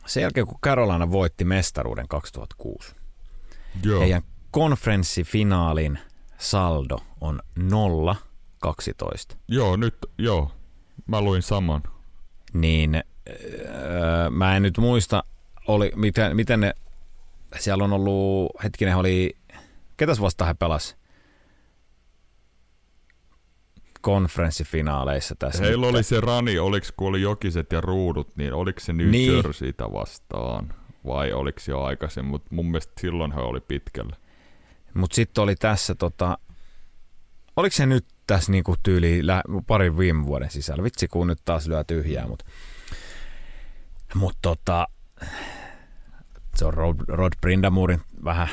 Sen jälkeen kun Carolina voitti mestaruuden 2006, joo, heidän konferenssifinaalin saldo on 0-12. joo, nyt, joo. Mä luin saman. Niin öö, mä en nyt muista, oli, miten, miten ne, siellä on ollut, hetkinen oli, ketäs vastaan he pelas? konferenssifinaaleissa tässä. Heillä nyt. oli se rani, oliks kun oli jokiset ja ruudut, niin oliko se New Niin. Jerseytä vastaan? Vai oliko se jo aikaisemmin, mutta mun mielestä silloin he oli pitkällä. Mutta sitten oli tässä, tota, oliko se nyt tässä niinku tyyli parin viime vuoden sisällä? Vitsi, kun nyt taas lyö tyhjää, mutta mut tota, se on Rod, Rod Brindamurin vähän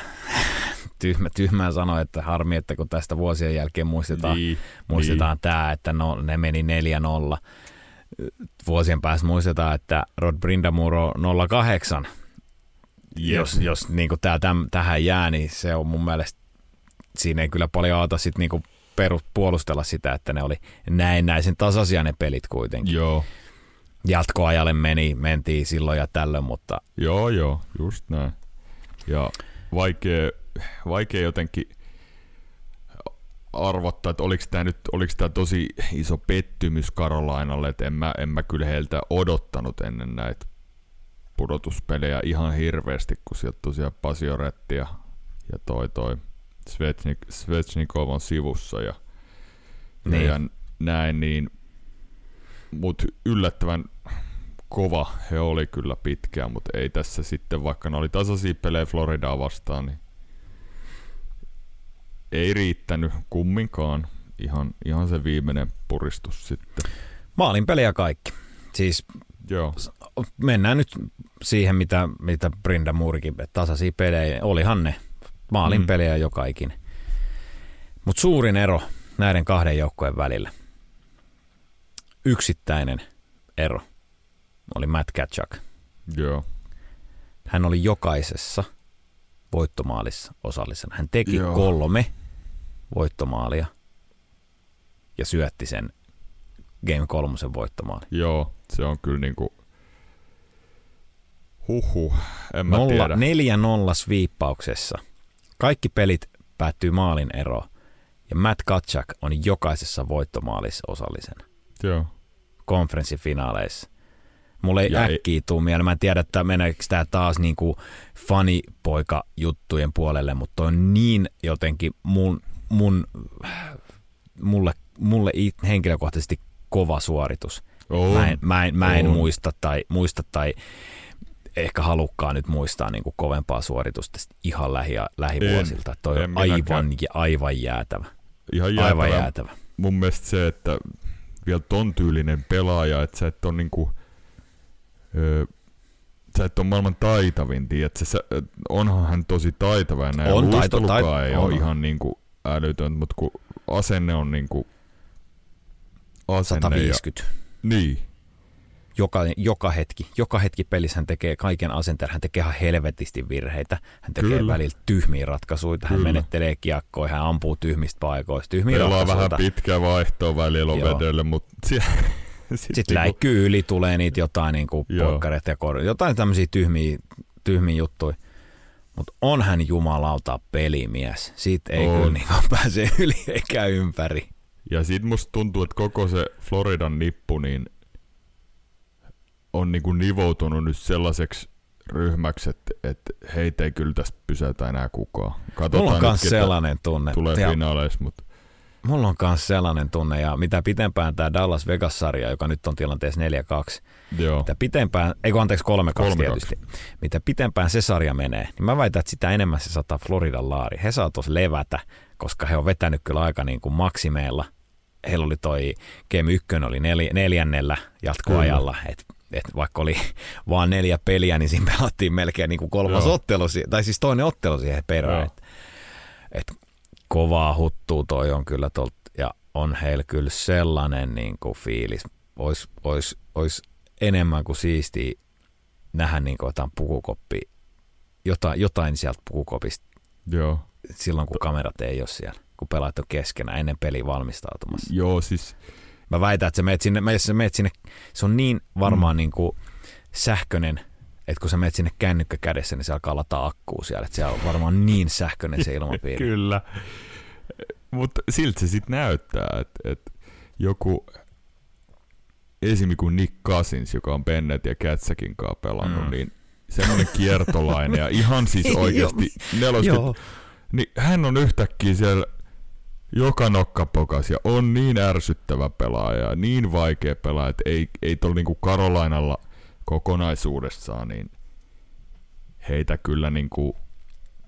tyhmä, tyhmää sanoa, että harmi, että kun tästä vuosien jälkeen muistetaan, Niin, muistetaan tämä, että no, ne meni 4-0. Vuosien päästä muistetaan, että Rod Brindamur on 08. Jep. Jos, jos niin tää, täm, tähän jää, niin se on mun mielestä, siinä ei kyllä paljon auta sit niin perus, puolustella sitä, että ne oli näennäisen tasaisia ne pelit kuitenkin. Joo, Jatkoajalle meni, mentiin silloin ja tällöin, mutta joo, joo, just näin. Ja vaikea, vaikea jotenkin arvottaa, että oliko tämä nyt oliko tää tosi iso pettymys Karolainalle, että en mä, en mä kyllä heiltä odottanut ennen näitä pudotuspelejä ihan hirveästi, kun sieltä tosiaan Pasioretti ja, ja toi toi Svechnik, Svechnikov on sivussa ja, Niin. ja, näin, niin mut yllättävän kova he oli kyllä pitkään, mutta ei tässä sitten, vaikka ne oli tasaisia pelejä Floridaa vastaan, niin ei riittänyt kumminkaan. Ihan, ihan se viimeinen puristus sitten. maalin peliä kaikki. Siis Joo, mennään nyt siihen, mitä, mitä Brinda Muurikin, että tasaisia pelejä, olihan ne maalin Mm. mm. pelejä joka ikinen. Mutta suurin ero näiden kahden joukkojen välillä, yksittäinen ero, oli Matt Katchak. joo, Hän oli jokaisessa voittomaalissa osallisena. Hän teki Joo. Kolme voittomaalia ja syötti sen Game kolmosen voittomaalin. joo, se on kyllä niinku... Huhhuh, en mä Nolla, tiedä. neljä nolla sviippauksessa. Kaikki pelit päättyy maalin eroon. Ja Matt Katchak on jokaisessa voittomaalissa osallisena Joo, konferenssifinaaleissa. Mulle ei Ja ei- äkkiä tuu mieleen. Mä en tiedä, että meneekö tämä taas niinku fanipoika juttujen puolelle, mutta toi on niin jotenkin mun, mun, mulle, mulle henkilökohtaisesti kova suoritus. on. Mä en, mä en, mä en On. muista, tai, muista tai ehkä halukkaan nyt muistaa niin kuin kovempaa suoritusta ihan lähi, lähivuosilta. Toi en on aivan, ja aivan jäätävä. Ihan Aivan jäätävä. jäätävä. mun mielestä se, että vielä ton tyylinen pelaaja, että sä et on niinku, öö, sä et ole maailman taitavin, tiedätkö? Sä, onhan hän tosi taitava ja näin. On taito- Luistelukaan tai- ei on, ole ihan niinku älytön, mutta kun asenne on niinku asenne 150. Ja, niin. Joka, joka hetki, joka hetki pelissä hän tekee kaiken asenteen, hän tekee ihan helvetisti virheitä, hän tekee Kyllä. välillä tyhmiä ratkaisuja, hän Kyllä. menettelee kiekkoja, hän ampuu tyhmistä paikoista, tyhmiä Pelaa vähän pitkä vaihtoa välillä Joo. vedelle, mutta siellä... Sitten läikkyy yli, tulee niitä jotain niin kuin poikkareita ja kor- jotain tämmöisiä tyhmiä, tyhmiä juttuja. Mutta on hän jumalauta pelimies. Siitä ei On. kyllä niin pääse yli eikä ympäri. Ja sit musta tuntuu, että koko se Floridan nippu niin on niinku nivoutunut nyt sellaiseksi ryhmäksi, että, että heitä ei kyllä tästä pysäytä enää kukaan. Katsotaan Mulla on myös sellainen tunne. tulee ja finaaleissa, mutta mulla on myös sellainen tunne, ja mitä pitempään tämä Dallas Vegas-sarja, joka nyt on tilanteessa 4-2, joo, mitä pitempään, ei kun anteeksi 3-2 3-2. tietysti, mitä pitempään se sarja menee, niin mä väitän, että sitä enemmän se saattaa Floridan laari. He saa tuossa levätä, koska he on vetänyt kyllä aika niin kuin maksimeilla. Heillä oli toi Game 1 oli nel, neljännellä jatkoajalla, että et vaikka oli vaan neljä peliä, niin siinä pelattiin melkein niin kuin kolmas Joo. ottelu, tai siis toinen ottelu siihen perään. Joo. Et, et kovaa huttuu toi on kyllä tolta, ja on heillä kyllä sellainen niin kuin fiilis. Ois, ois, ois enemmän kuin siistiä nähdä niin kuin jotain pukukoppi, jotain, jotain sieltä pukukopista joo. silloin, kun kamerat ei ole siellä, kun pelaat on keskenään ennen peliä valmistautumassa. Joo, siis Mä väitän, että sä meet sinne, jos sä meet sinne, se on niin varmaan mm. niin kuin sähköinen, että kun sä meet sinne kännykkä kädessä, niin se alkaa lataa akkuu siellä, että siellä on varmaan niin sähköinen se ilmapiiri. Kyllä. Mutta siltä se sitten näyttää, että et joku esimerkiksi kuin Nick Cousins, joka on Bennett ja Katsakin kanssa pelannut, Mm. niin semmoinen kiertolainen ja ihan siis oikeasti 40, Joo, niin hän on yhtäkkiä siellä joka nokkapokas ja on niin ärsyttävä pelaaja ja niin vaikea pelaaja, että ei, ei tuolla niinku Karolainalla kokonaisuudessaan, niin heitä kyllä niinku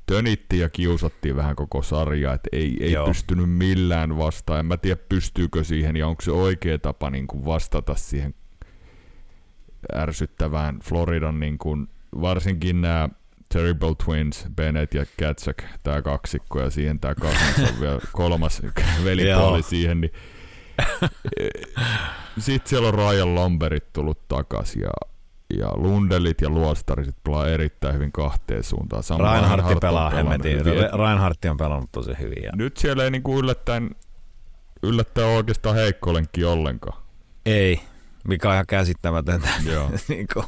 tönittiin ja kiusattiin vähän koko sarjaa, että ei, ei Joo. pystynyt millään vastaan. En mä tiedä, pystyykö siihen ja onko se oikea tapa niinku vastata siihen ärsyttävään Floridan, niinku, varsinkin nämä Terrible Twins, Bennett ja Katsak, tämä kaksikko ja siihen tämä on vielä kolmas velipuoli siihen, niin sitten siellä on Ryan Lamberit tullut takas ja, ja Lundelit ja Luostariset pelaa erittäin hyvin kahteen suuntaan. Samoin Reinhardt pelaa hemmetin. Reinhardt on pelannut tosi hyvin. Ja Nyt siellä ei niinku yllättäen, yllättäen oikeastaan heikko ollenkaan. ei, mikä on ihan käsittämätöntä. Joo. niin kuin,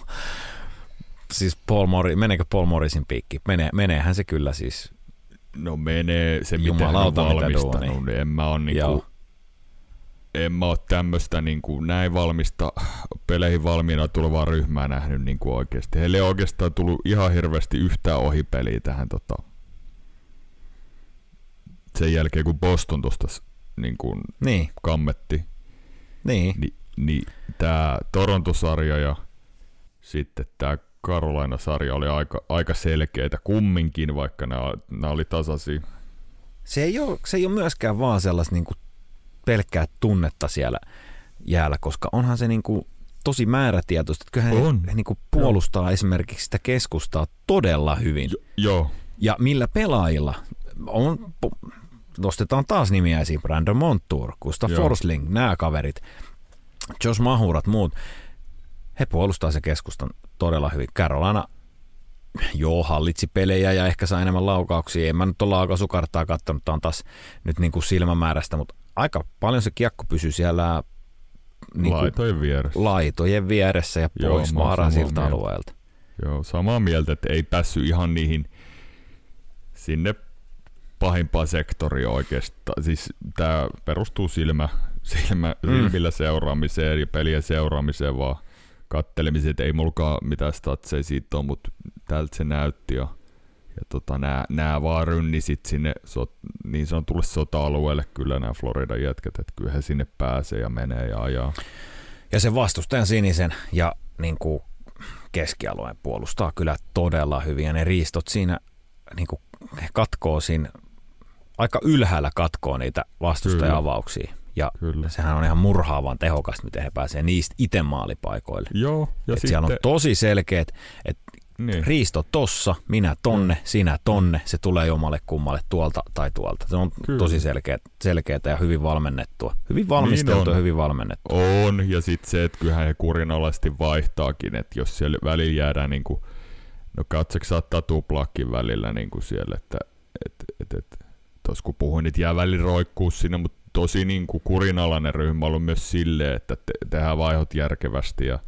siis Paul Morris, meneekö Paul Morrisin piikki? Menee, meneehän se kyllä siis. No menee se, mitä hän on mitä valmistanut, niin en mä oo niinku, Joo. en mä oo tämmöstä niinku näin valmista peleihin valmiina tulevaa ryhmää nähnyt niinku oikeesti. Heille ei oikeastaan tullut ihan hirveästi yhtään ohipeliä tähän tota, sen jälkeen kun Boston tosta s- niinku Niin, kammetti, niin. niin, niin tää Torontosarja ja sitten tää Carolina-sarja oli aika, aika selkeitä kumminkin, vaikka nämä, nämä oli tasaisia. Se ei ole, se ei ole myöskään vaan sellaista niin kuin pelkkää tunnetta siellä jäällä, koska onhan se niin kuin tosi määrätietoista. Että kyllähän On. he niin kuin puolustaa esimerkiksi sitä keskustaa todella hyvin. Joo, Ja millä pelaajilla on, nostetaan taas nimiä esiin, Brandon Montour, Gustav Joo. Forsling, nämä kaverit, Josh Mahurat, muut, he puolustaa se keskustan todella hyvin. Carolina, joo, hallitsi pelejä ja ehkä sai enemmän laukauksia. En mä nyt ole laukaisukarttaa katsonut, tää on taas nyt niin kuin silmämäärästä, mutta aika paljon se kiekko pysyy siellä niin kuin laitojen vieressä. laitojen vieressä ja pois vaaraisilta mieltä. alueelta. Joo, samaa mieltä, että ei päässyt ihan niihin sinne pahimpaan sektoriin oikeastaan. Siis tämä perustuu silmä, silmä, Mm. silmillä seuraamiseen ja pelien seuraamiseen vaan kattelemiseen, että ei mulkaan mitään statseja siitä on, mutta tältä se näytti ja, ja tota, nää, nää vaan rynnisit sinne sot, niin sanotulle sota-alueelle kyllä nämä Floridan jätkät, että kyllä he sinne pääsee ja menee ja ajaa. Ja se vastustajan sinisen ja niin kuin keskialueen puolustaa kyllä todella hyvin. Ja ne riistot siinä niin kuin katkoo siinä, aika ylhäällä katkoo niitä vastustaja-avauksia. Ja Kyllä. sehän on ihan murhaavan tehokasta, miten he pääsee niistä itse maalipaikoille. Joo, ja Et sitten siellä on tosi selkeät, että Niin. Riisto tossa, minä tonne, sinä tonne, se tulee jomalle kummalle tuolta tai tuolta. Se on Kyllä. tosi selkeä, selkeää ja hyvin valmennettua. Hyvin valmisteltu Niin on. ja hyvin valmennettu. On, ja sitten se, että kyllähän he kurinalaisesti vaihtaakin, että jos siellä välillä jäädään niinku, no katseksi saattaa tuplaakin välillä niinku siellä, että et, et, et, tos kun puhuin, että jää välillä roikkuu sinne, mutta tosi niinku kurinalainen ryhmä ollut myös silleen, että te, tehdään vaihot järkevästi ja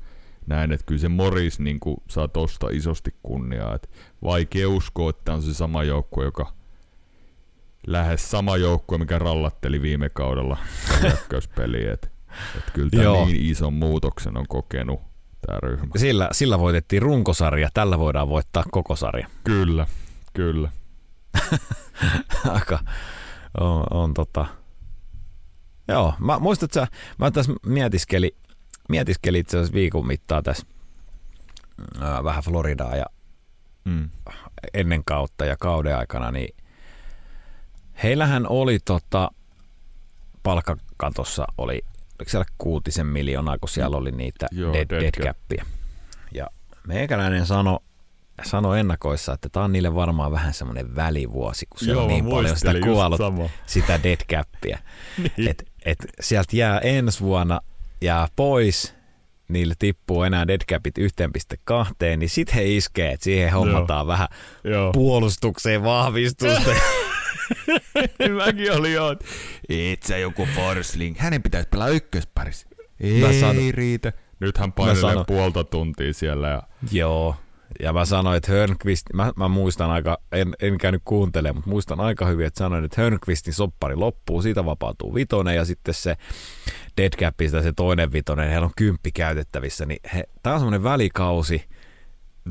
näin, että kyllä se Moris niinku saa tosta isosti kunniaa, että vaikea uskoa, että on se sama joukkue, joka lähes sama joukkue, mikä rallatteli viime kaudella hyökkäyspeliä, et kyllä tämä niin ison muutoksen on kokenut tämä ryhmä. Sillä, sillä voitettiin runkosarja, tällä voidaan voittaa koko sarja. Kyllä, kyllä. Aika on, on tota... Joo, mä, muistat sä, mä tässä mietiskeli, mietiskeli itse asiassa viikon mittaan tässä ää, vähän Floridaa ja Mm. ennen kautta ja kauden aikana, niin heillähän oli tota, palkkakatossa oli, oliko siellä kuutisen miljoonaa, kun siellä oli niitä Joo, dead, dead dead cap. capia. Ja meikäläinen sanoi sano ennakoissa, että tämä on niille varmaan vähän semmoinen välivuosi, kun siellä Joo, on niin paljon sitä sama. sitä dead capia. Niin. Et, et sieltä jää ensi vuonna jää pois, niille tippuu enää dead capit 1.2, niin sit he iskee, että siihen hommataan vähän Joo. puolustukseen vahvistusta. Mäkin oli jo, että et sä joku Forsling, hänen pitäisi pelaa ykkösparissa. Ei sanon- riitä. Nyt hän painelee puolta tuntia siellä ja Joo. Ja mä sanoin, että Hörnqvist, mä, mä muistan aika, en, en käynyt kuuntelemaan, mutta muistan aika hyvin, että sanoin, että Hörnqvistin soppari loppuu, siitä vapautuu vitonen ja sitten se dead capista se toinen vitonen, heillä on kymppi käytettävissä, niin he, tää on semmoinen välikausi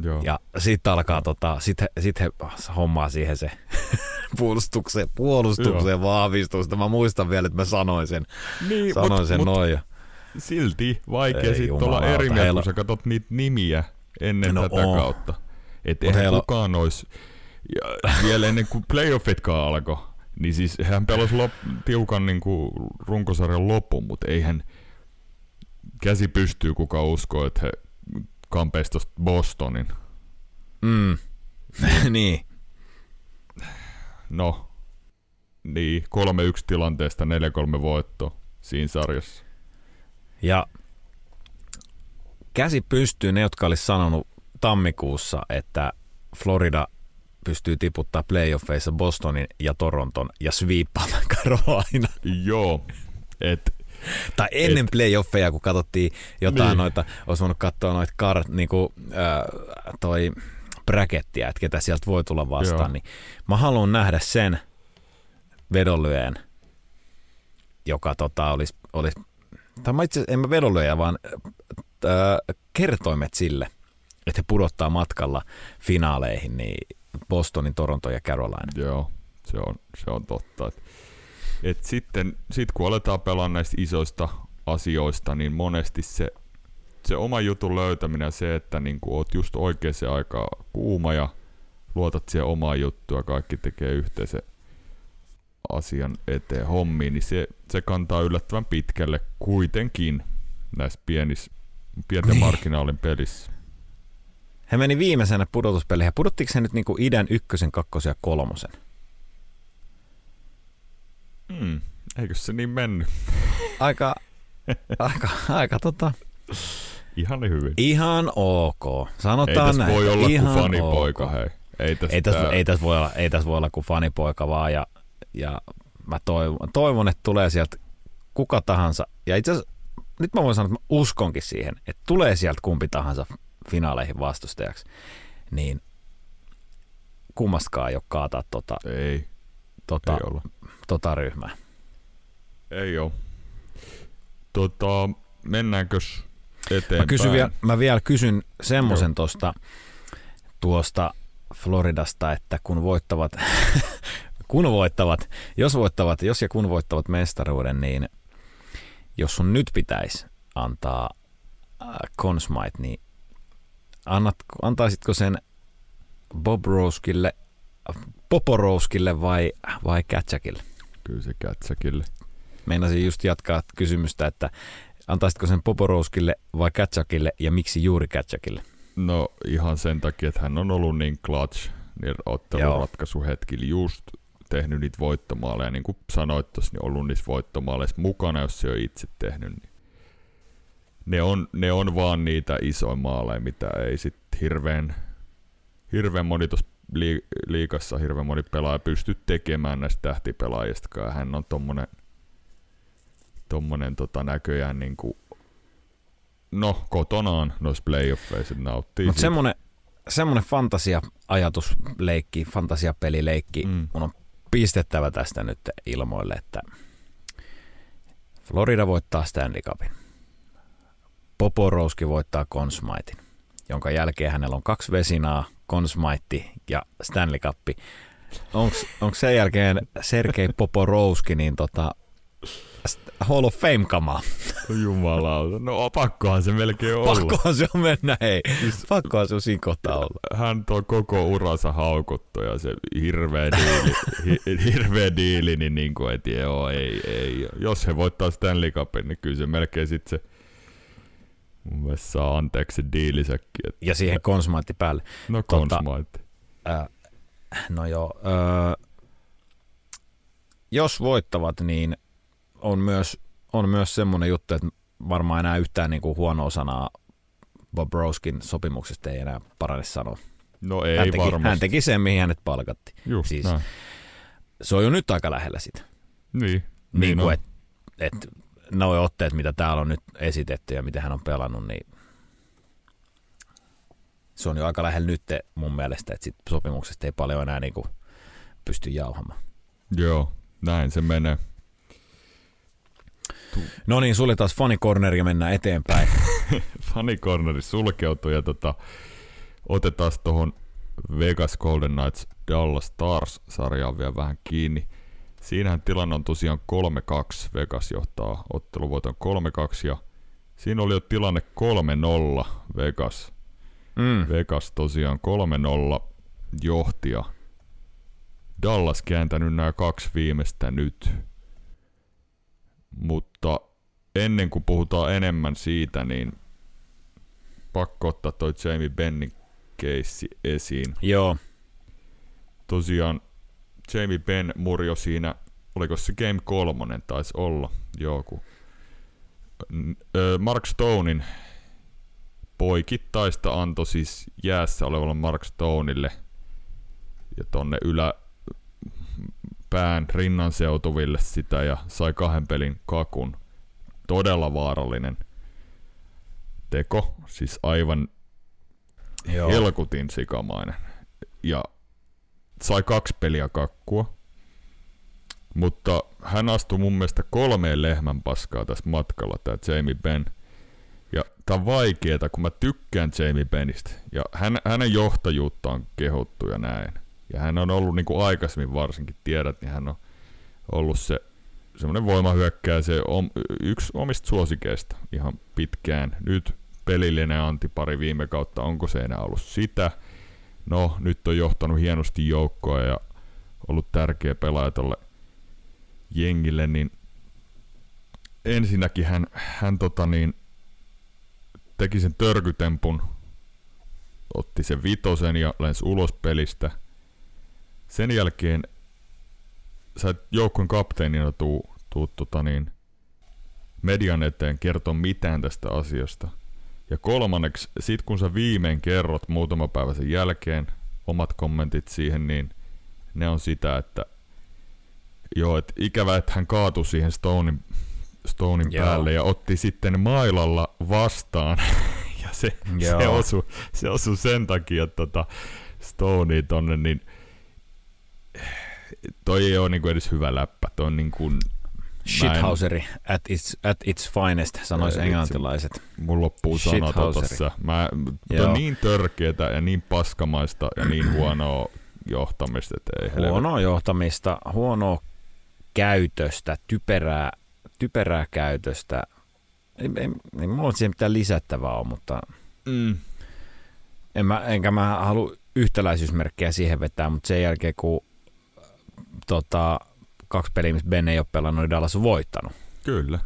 joo. ja sitten alkaa tota, sit he, sit he hommaa siihen se puolustukseen, puolustukseen vahvistusta. Mä muistan vielä, että mä sanoin sen, niin, sanoin mut, sen mut noin. Silti vaikea sitten olla eri mieltä, kun sä katsot niitä nimiä ennen No tätä on. kautta. Että eihän heillä- kukaan olisi, ja vielä ennen kuin playoffitkaan alkoi, niin siis hän pelasi lop, tiukan niin kuin runkosarjan lopun, mutta eihän käsi pystyy kuka uskoo, että he kampeisi Bostonin. mm, niin, No, niin, 3-1 tilanteesta 4-3 voitto siinä sarjassa. Ja käsi pystyy ne, jotka olisi sanonut tammikuussa, että Florida pystyy tiputtaa playoffeissa Bostonin ja Toronton ja sweepaamaan Carolina. Joo, et Tai ennen Et- playoffeja, kun katsottiin jotain Niin. noita, olisi voinut katsoa noita kart, niinku, äh, toi brackettia, että ketä sieltä voi tulla vastaan, Joo. niin mä haluan nähdä sen vedonlyöjän, joka tota, olisi, olisi tai mä itse en mä vedonlyöjä, vaan äh, kertoimet sille, että he pudottaa matkalla finaaleihin, niin Bostonin, Toronto ja Carolina. Joo, se on, se on totta. Et, et sitten sit kun aletaan pelaamaan näistä isoista asioista, niin monesti se, se oma jutun löytäminen se, että niin oot just oikeaan aikaan kuuma ja luotat siihen omaa juttua kaikki tekee yhteisen asian eteen hommiin, niin se, se kantaa yllättävän pitkälle kuitenkin näissä pienissä, pienten Niin. marginaalin pelissä. He meni viimeisenä pudotuspeleihin. Pudottiko he nyt niinku idän ykkösen, kakkosen ja kolmosen? Hmm, eikö se niin mennyt? Aika, aika, aika tota, Ihan hyvin. ihan ok. Ei Sanotaan tässä näin. voi olla kuin ihan fanipoika, ok. hei. Ei tässä, Ei tässä, tää- ei, tässä voi olla, ei tässä voi olla kuin fanipoika vaan ja, ja mä toivon, toivon, että tulee sieltä kuka tahansa. Ja itse asiassa nyt mä voin sanoa, että mä uskonkin siihen, että tulee sieltä kumpi tahansa finaaleihin vastustajaksi, niin kummastakaan ei ole kaataa tota, Ei, tota, ei olla. tota ryhmää. Ei oo. Tota, mennäänkös eteenpäin? Mä, kysyn vielä, mä vielä kysyn semmoisen tosta, tuosta Floridasta, että kun voittavat, kun voittavat, jos voittavat, jos ja kun voittavat mestaruuden, niin jos sun nyt pitäisi antaa äh, Consmite, niin annat, antaisitko sen Bob Roskille, Poporouskille vai, vai Katjakille? Kyllä se kätsäkille. Meinasin just jatkaa kysymystä, että antaisitko sen Poporouskille vai Katjakille ja miksi juuri Katjakille? No ihan sen takia, että hän on ollut niin clutch niin otteluratkaisuhetkillä just tehnyt niitä voittomaaleja, niin kuin sanoit tuossa, niin ollut niissä voittomaaleissa mukana, jos se on itse tehnyt. Niin ne, on, ne on vaan niitä isoja maaleja, mitä ei sitten hirveän, hirveän moni tuossa liikassa hirveän moni pelaaja pysty tekemään näistä tähtipelaajista. Hän on tommonen, tommonen tota näköjään niin kuin, no kotonaan noissa playoffeissa nauttii. Mutta semmonen, semmonen fantasia-ajatusleikki, fantasiapelileikki, mm. mun on pistettävä tästä nyt ilmoille, että Florida voittaa Stanley Cupin. Poporouski voittaa Consmaitin, jonka jälkeen hänellä on kaksi vesinaa, Consmaitti ja Stanley Cup. Onko sen jälkeen Sergei Poporouski niin tota, Hall of Fame-kamaa? Jumalauta. No pakkohan se melkein olla. Pakkohan se on mennä, hei. Siis, pakkohan se on siinä kohtaa olla. Hän tuo koko uransa haukuttu ja se hirveä diili, hi, hirveä diili niin, niin kuin, että joo, ei, ei. Jos he voittaa Stanley Cupin, niin kyllä se melkein sitten se mun mielestä saa anteeksi diilisäkin. Että... Ja siihen konsmaatti päälle. No konsmaatti. Tota, äh, no joo. Äh, jos voittavat, niin on myös, on myös semmoinen juttu, että varmaan enää yhtään niin kuin huonoa sanaa Bob Roskin sopimuksesta ei enää parane sanoa. No ei hän teki, varmasti. Hän teki sen, mihin hänet palkatti. Just siis, näin. Se on jo nyt aika lähellä sitä. Niin. Niin, niin kuin, että et, nuo otteet, mitä täällä on nyt esitetty ja miten hän on pelannut, niin se on jo aika lähellä nyt mun mielestä, että sit sopimuksesta ei paljon enää niin kuin pysty jauhamaan. Joo, näin se menee. No niin, sulle taas fanikorneri ja mennään eteenpäin. fanikorneri sulkeutui ja tota, otetaan tuohon Vegas Golden Knights Dallas Stars-sarjaan vielä vähän kiinni. Siinähän tilanne on tosiaan 3-2. Vegas johtaa otteluvuoton 3-2 ja siinä oli jo tilanne 3-0 Vegas. Mm. Vegas tosiaan 3-0 johti ja Dallas kääntänyt nämä kaksi viimeistä nyt. Mutta ennen kuin puhutaan enemmän siitä, niin pakko ottaa toi Jamie Bennin keissi esiin. Joo. Tosiaan Jamie Benn murjo siinä, oliko se Game 3 taisi olla, joku. Mark Stonein poikittaista antoi siis jäässä olevalle Mark Stoneille ja tonne ylä pään rinnan seutuville sitä ja sai kahden pelin kakun. Todella vaarallinen teko, siis aivan Joo. helkutin sikamainen. Ja sai kaksi peliä kakkua. Mutta hän astui mun mielestä kolmeen lehmän paskaa tässä matkalla, tämä Jamie Benn. Ja tää on vaikeeta, kun mä tykkään Jamie Bennistä. Ja hän, hänen johtajuutta on kehuttu ja näin. Ja hän on ollut niin kuin aikaisemmin varsinkin, tiedät, niin hän on ollut se semmoinen voimahyökkää, se on yksi omista suosikeista ihan pitkään. Nyt pelillinen anti pari viime kautta, onko se enää ollut sitä? No, nyt on johtanut hienosti joukkoa ja ollut tärkeä pelaaja tolle jengille, niin ensinnäkin hän, hän tota niin, teki sen törkytempun, otti sen vitosen ja lensi ulos pelistä. Sen jälkeen sä joukkueen kapteenina tuu, tuu tota niin, median eteen kertoa mitään tästä asiasta. Ja kolmanneksi, sit kun sä viimein kerrot muutama päivä sen jälkeen omat kommentit siihen, niin ne on sitä, että joo, että ikävä, että hän kaatui siihen Stonein, Stonein päälle ja otti sitten mailalla vastaan. ja se, se, osui, se osui sen takia, että tota Stoney tonne, niin toi ei ole niinku edes hyvä läppä. Toi on niinku, Shithauseri at its, at its finest, sanois englantilaiset. Mun loppuu sanota tossa. Mä, on niin törkeetä ja niin paskamaista ja niin huonoa johtamista, että ei Huonoa helvet. johtamista, huonoa käytöstä, typerää, typerää käytöstä. Ei, ei, ei mulla siihen mitään lisättävää ole, mutta mm. en mä, enkä mä halua yhtäläisyysmerkkejä siihen vetää, mutta sen jälkeen kun tota, kaksi peliä, missä Ben ei ole pelannut, niin Dallas on voittanut. Kyllä.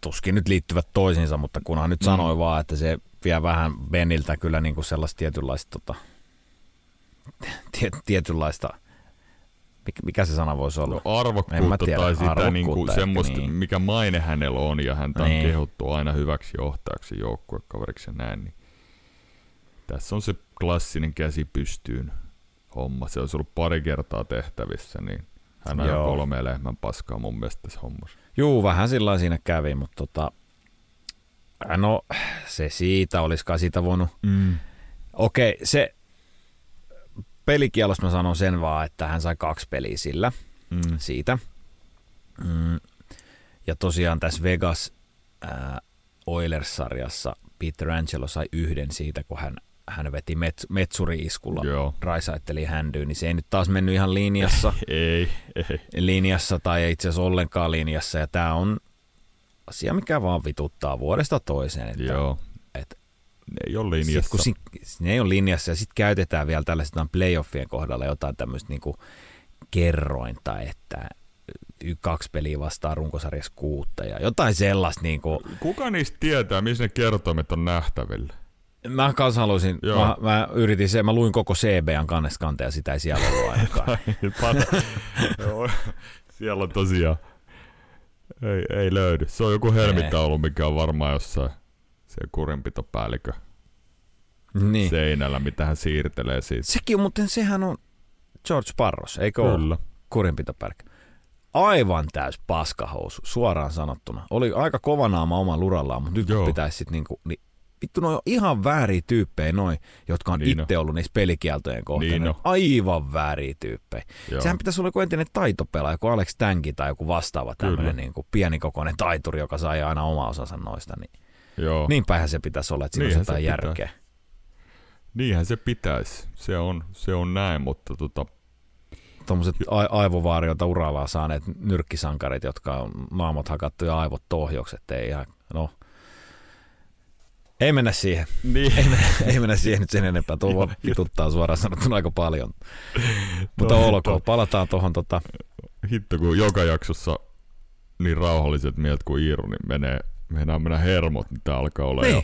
tuskin nyt liittyvät toisiinsa, mutta kunhan nyt Mm. sanoi vaan, että se vie vähän Beniltä kyllä niin kuin sellaista tietynlaista, tota, tie, tietynlaista, mikä, se sana voisi olla? No, arvokkuutta tiedä, tai sitä arvokkuutta niinku ehkä, semmoista, niin. mikä maine hänellä on, ja häntä on Niin. kehuttu aina hyväksi johtajaksi, joukkuekaveriksi ja näin, niin tässä on se klassinen käsi pystyyn homma. Se olisi ollut pari kertaa tehtävissä, niin hän on kolme lehmän paskaa mun mielestä tässä hommassa. Juu, vähän sillä siinä kävi, mutta tota, no se siitä, olisiko sitä voinut Mm. Okei, se pelikielossa mä sanon sen vaan, että hän sai kaksi peliä sillä Mm. siitä. Mm. Ja tosiaan tässä Vegas ää, Oilers-sarjassa Peter Angelo sai yhden siitä, kun hän, hän veti met, metsuri-iskulla. Joo. Raisaitteli händyyn, niin se ei nyt taas mennyt ihan linjassa, Ei, ei. linjassa tai ei itse asiassa ollenkaan linjassa. Ja tämä on asia, mikä vaan vituttaa vuodesta toiseen. Että, Joo. että Ne ei ole linjassa. kun si, ne ei ole linjassa ja sitten käytetään vielä tällaisena playoffien kohdalla jotain tämmöistä niinku kerrointa, että kaksi peliä vastaan runkosarjassa kuutta ja jotain sellaista. Niinku, Kuka niistä tietää, missä ne kertoimet on nähtävillä? Mä kanssa haluaisin, Joo. mä, mä, yritin se, mä luin koko CBN kannesta kanteen ja sitä ei siellä ollut ainakaan. Joo, Siellä on tosiaan. Ei, ei löydy. Se on joku helmitaulu, mikä on varmaan jossain se kurinpitopäällikö niin. Se. seinällä, mitä hän siirtelee siitä. Sekin muuten, sehän on George Parros, eikö ole? Kyllä. kurinpitopärkä. Aivan täys paskahousu, suoraan sanottuna. Oli aika kova naama oman lurallaan, mutta nyt Joo. pitäisi sit niinku, niin vittu noi on ihan vääriä tyyppejä noin, jotka on Niin itse ollut niissä pelikieltojen kohteena. Niin on. Aivan vääriä tyyppejä. Joo. Sehän pitäisi olla joku entinen taitopelaaja, joku Alex Tänki tai joku vastaava tämmöinen niin pienikokoinen taituri, joka sai aina oma osansa noista. Niin, Joo. niin päinhän se pitäisi olla, että siinä Niinhän se jotain järkeä. Niinhän se pitäisi. Se on, se on näin, mutta tota, Tuommoiset aivovaariota urallaan saaneet nyrkkisankarit, jotka on naamat hakattu ja aivot tohjokset, ei ihan, no, ei mennä siihen. niin. Ei mennä, ei mennä siihen nyt sen enempää. Tuo vaan vituttaa suoraan sanottuna aika paljon. Mutta olkoon, palataan tuohon tota, hitto kun joka jaksossa niin rauhalliset mielet kuin Iiru, niin menee, meinaa mennä hermot, niin tää alkaa olla Niin. jo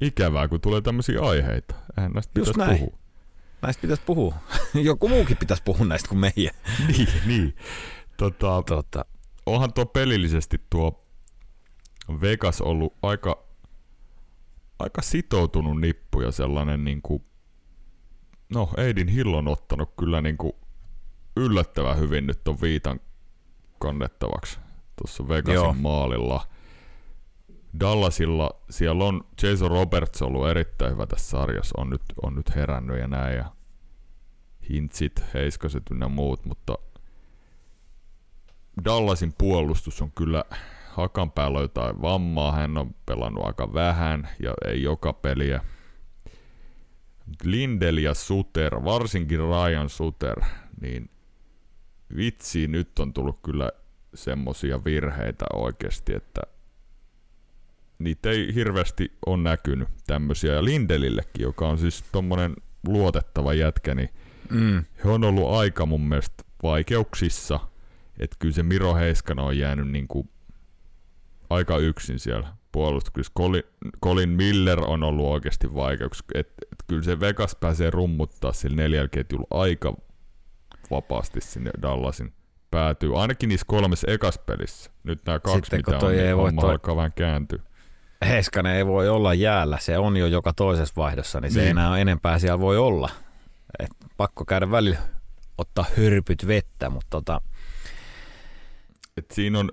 ikävää, kun tulee tämmöisiä aiheita. Eihän näistä Just pitäisi näin. puhua. näistä pitäisi puhua. Joku muukin pitäisi puhua näistä kuin meidän. niin, niin. Tota, Tota, onhan tuo pelillisesti tuo Vegas ollut aika, aika sitoutunut nippu ja sellainen niin kuin, no Eidin Hill on ottanut kyllä niin kuin yllättävän hyvin nyt ton viitan kannettavaksi tuossa Vegasin. Joo. maalilla. Dallasilla siellä on Jason Roberts ollut erittäin hyvä tässä sarjassa, on nyt, on nyt herännyt ja näin ja hintsit, heiskaset ynnä muut, mutta Dallasin puolustus on kyllä hakan päällä jotain vammaa, hän on pelannut aika vähän ja ei joka peliä. Lindel ja Suter, varsinkin Ryan Suter, niin vitsi, nyt on tullut kyllä semmosia virheitä oikeasti, että niitä ei hirveästi ole näkynyt tämmöisiä. Ja Lindelillekin, joka on siis tommonen luotettava jätkä, niin mm, he on ollut aika mun mielestä vaikeuksissa. Että kyllä se Miro Heiskanen on jäänyt niinku aika yksin siellä puolustuksessa. Colin, Colin Miller on ollut oikeasti vaikeuksissa. Et, et kyllä se Vegas pääsee rummuttaa sillä neljällä ketjulla aika vapaasti sinne Dallasin päätyy. Ainakin niissä kolmessa ekas pelissä. Nyt nämä kaksi, Sitten mitä on, ei niin voi homma toi- alkaa vähän kääntyä. Heiskanen ei voi olla jäällä. Se on jo joka toisessa vaihdossa, niin, se ei Niin. enää enempää siellä voi olla. Et pakko käydä välillä ottaa hyrpyt vettä, mutta tota, Et siinä, on,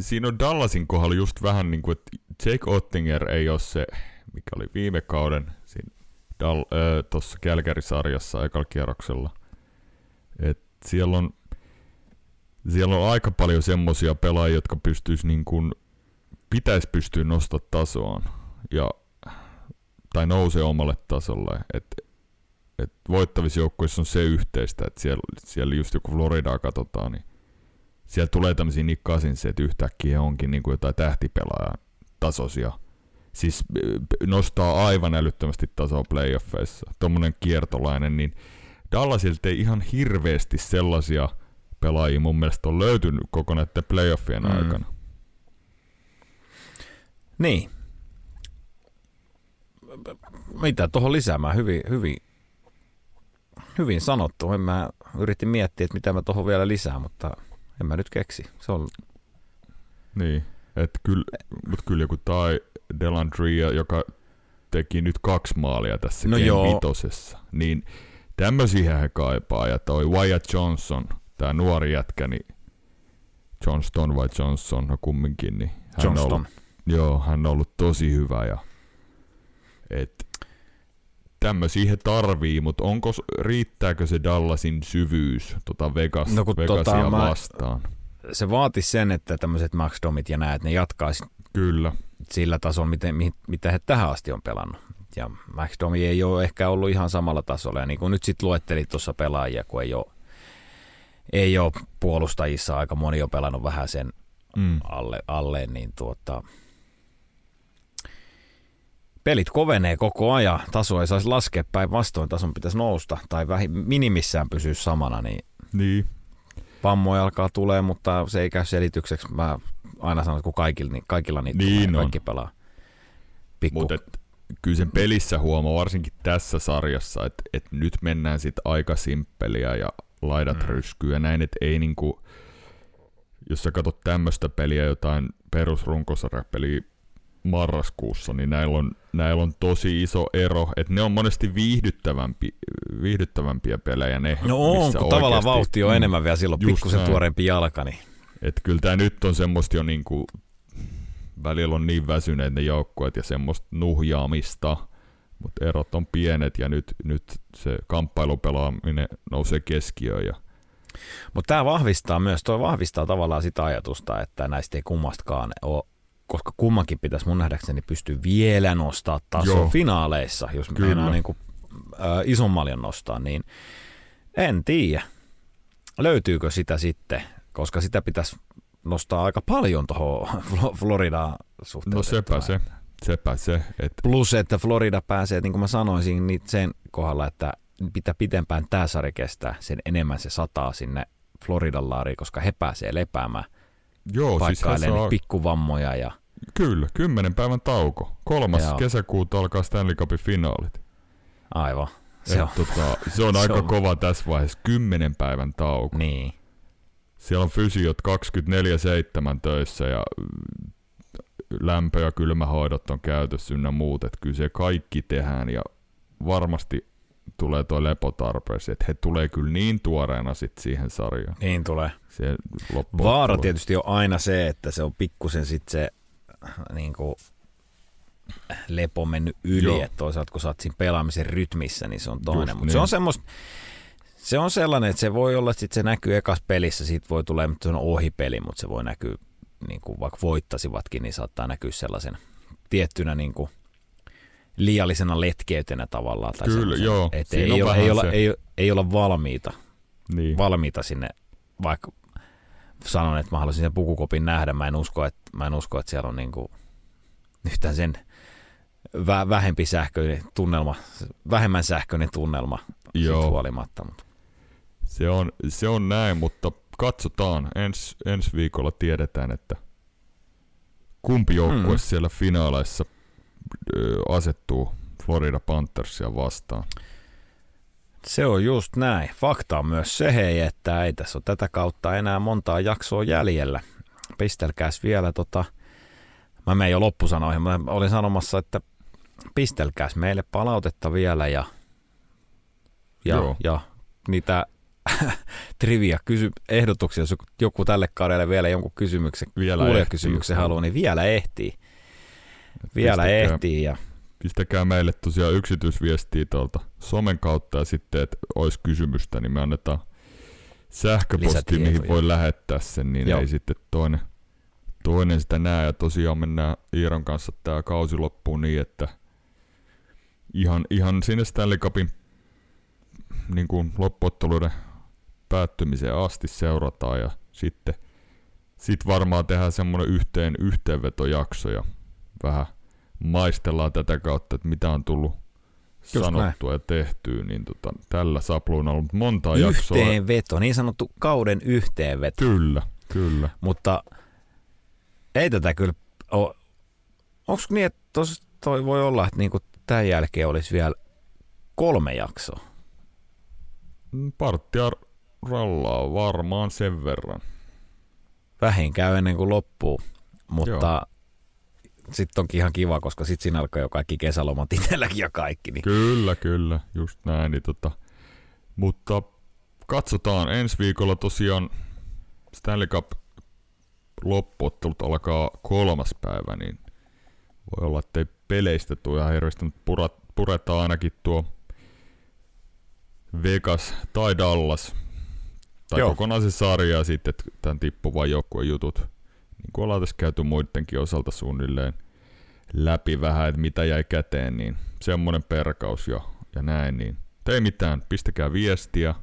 siinä on Dallasin kohdalla just vähän niin kuin, että Jake Ottinger ei ole se, mikä oli viime kauden tuossa Kälkärisarjassa ekalla kierroksella. Et siellä on siellä on aika paljon semmosia pelaajia, jotka pystyis niin kuin, pitäisi pystyä nostaa tasoaan ja, tai nousee omalle tasolle. Et, et voittavissa joukkueissa on se yhteistä, että siellä, siellä just joku Floridaa katsotaan, niin siellä tulee tämmöisiä Nick Cousinsia, että yhtäkkiä onkin niin kuin jotain tähtipelaajan tasoisia. Siis nostaa aivan älyttömästi tasoa playoffeissa. Tuommoinen kiertolainen, niin Dallasilta ei ihan hirveästi sellaisia pelaajia mun mielestä on löytynyt koko näiden playoffien Mm. mm. aikana. Niin. Mitä tuohon lisäämään? Hyvin, hyvin, hyvin sanottu. En mä yritin miettiä, että mitä mä tuohon vielä lisää, mutta en mä nyt keksi. Se on... Niin, että kyllä, mutta kyllä joku tai Delandria, joka teki nyt kaksi maalia tässä No vitosessa, niin tämmöisiä he kaipaa. Ja toi Wyatt Johnson, tämä nuori jätkä, niin Johnston vai Johnson, no kumminkin, niin hän on Johnston. ollut, joo, hän on ollut tosi hyvä. Ja, et, tämmöisiä he tarvii, mutta onko, riittääkö se Dallasin syvyys tota Vegas, No Vegasia tota, mä- vastaan? Se vaatisi sen, että tämmöiset Max Domit ja näet, ne jatkaisi Kyllä, sillä tasolla, miten, mitä he tähän asti on pelannut. Ja Max Domi ei ole ehkä ollut ihan samalla tasolla. Ja niin kuin nyt sitten luettelit tuossa pelaajia, kun ei ole, ei ole puolustajissa aika moni on pelannut vähän sen mm. alle, alle niin tuota, pelit kovenee koko ajan. Taso ei saisi laskea päinvastoin, tason pitäisi nousta tai vähin, minimissään pysyä samana, niin niin, vammoja alkaa tulee, mutta se ei käy selitykseksi. Mä aina sanon, että kun kaikilla, niin kaikilla niitä Niin tulee, on. kaikki pelaa. Pikku, Mutta kyllä sen pelissä huomaa, varsinkin tässä sarjassa, että et nyt mennään sit aika simppeliä ja laidat mm. ryskyy ja näin, että ei niinku, jos sä katsot tämmöistä peliä, jotain perusrunkosarjapeliä marraskuussa, niin näillä on, näillä on tosi iso ero, että ne on monesti viihdyttävämpi, viihdyttävämpiä pelejä ne, no on, kun tavallaan oikeasti- vauhti on Mm. enemmän vielä silloin, pikkusen näin. tuoreempi jalka, niin Että kyllä tämä nyt on semmoista jo niinku, välillä on niin väsyneet ne joukkueet ja semmoista nuhjaamista, mutta erot on pienet ja nyt, nyt se kamppailupelaaminen nousee keskiöön. Ja, Mutta tämä vahvistaa myös, toi vahvistaa tavallaan sitä ajatusta, että näistä ei kummastakaan ole, koska kummankin pitäisi mun nähdäkseni pystyä vielä nostaa tason Joo. finaaleissa, jos meinaa niin kuin, äh, ison maljan nostaa, niin en tiedä. Löytyykö sitä sitten, koska sitä pitäisi nostaa aika paljon tuohon Floridaan suhteen. no sepä se, sepä se, että Plus, että Florida pääsee, niin kuin mä sanoisin, niin sen kohdalla, että mitä pitempään tämä sarja kestää, sen enemmän se sataa sinne Floridan laariin, koska he pääsee lepäämään, joo, siis he saa, pikkuvammoja ja kyllä, kymmenen päivän tauko. Kolmas Joo. kesäkuuta alkaa Stanley Cupin finaalit. aivan. Se on, tota, se on Se aika on- kova tässä vaiheessa, kymmenen päivän tauko. niin. Siellä on fysiot 24-7 töissä ja mm, lämpö- ja kylmähoidot on käytössä ynnä muut, että kyllä se kaikki tehdään ja varmasti tulee tuo lepo tarpeeseen, että he tulee kyllä niin tuoreena sit siihen sarjaan. Niin tulee. Se Vaara tietysti on aina se, että se on pikkusen sitten se niin kuin, lepo mennyt yli, Joo. että toisaalta kun sä oot siinä pelaamisen rytmissä, niin se on toinen. Just Mutta se niin. on semmoista, se on sellainen, että se voi olla, että sit se näkyy ekas pelissä, siitä voi tulla, mutta se on ohipeli, mutta se voi näkyä, niin kuin vaikka voittasivatkin, niin saattaa näkyä sellaisen tiettynä niin kuin liiallisena letkeytenä tavallaan. Tai Kyllä, joo. Että ei, vähän ei, olla, se. ei, ei olla valmiita niin. valmiita sinne, vaikka sanon, että mä haluaisin sen pukukopin nähdä, mä en usko, että, mä en usko, että siellä on niinku yhtään sen vä- vähempi sähköinen tunnelma, vähemmän sähköinen tunnelma Joo. huolimatta. Mutta. Se on, se on näin, mutta katsotaan. Ens, ensi viikolla tiedetään, että kumpi joukkue Mm. siellä finaaleissa asettuu Florida Panthersia vastaan. Se on just näin. Fakta on myös se, hei, että ei tässä ole tätä kautta enää montaa jaksoa jäljellä. Pistelkääs vielä tota, mä menen jo loppusanoihin, mä olin sanomassa, että pistelkääs meille palautetta vielä ja, ja, Joo. ja niitä trivia kysy- ehdotuksia, jos joku tälle kaudelle vielä jonkun kysymyksen, Vielä ehtii. haluaa, niin vielä ehtii. Vielä Pistäkää- ehtii ja Pistäkää meille tosiaan yksityisviestiä tuolta somen kautta ja sitten, että olisi kysymystä, niin me annetaan sähköposti, mihin voi lähettää sen, niin Joo. ei sitten toinen, toinen sitä näe. Ja tosiaan mennään Iiron kanssa tämä kausi loppuun niin, että ihan, ihan sinne Stanley Cupin niin kuin loppuotteluiden päättymiseen asti seurataan ja sitten sit varmaan tehdään semmoinen yhteen, yhteenvetojakso ja vähän maistellaan tätä kautta, että mitä on tullut Just sanottua ja tehtyä, niin tota, tällä sapluunalla on ollut monta jaksoa. yhteenveto, niin sanottu kauden yhteenveto. Kyllä, kyllä. Mutta ei tätä kyllä ole onko niin, että tos, toi voi olla, että niinku tämän jälkeen olisi vielä kolme jaksoa? Mm, Parttia rallaa varmaan sen verran. Vähin käy ennen kuin loppuu, mutta sitten onkin ihan kiva, koska sitten siinä alkaa jo kaikki kesälomat itselläkin ja kaikki. Niin. Kyllä, kyllä, just näin. Niin tota, mutta katsotaan, ensi viikolla tosiaan Stanley Cup loppuottelut alkaa kolmas päivä, niin voi olla, että ei peleistä tule ihan hirveästi, mutta purat, puretaan ainakin tuo Vegas tai Dallas. Tai Joo. kokonaan se sarja sitten, tämän tippuvan joukkueen jutut. Niin kuin ollaan tässä käyty muidenkin osalta suunnilleen läpi vähän, että mitä jäi käteen, niin semmoinen perkaus jo ja näin, niin ei mitään, pistäkää viestiä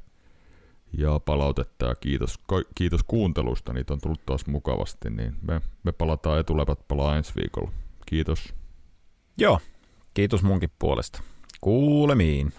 ja palautetta ja kiitos, kiitos kuuntelusta, niitä on tullut taas mukavasti, niin me, me palataan etulepat palaa ensi viikolla. Kiitos. Joo, kiitos munkin puolesta. Kuulemiin.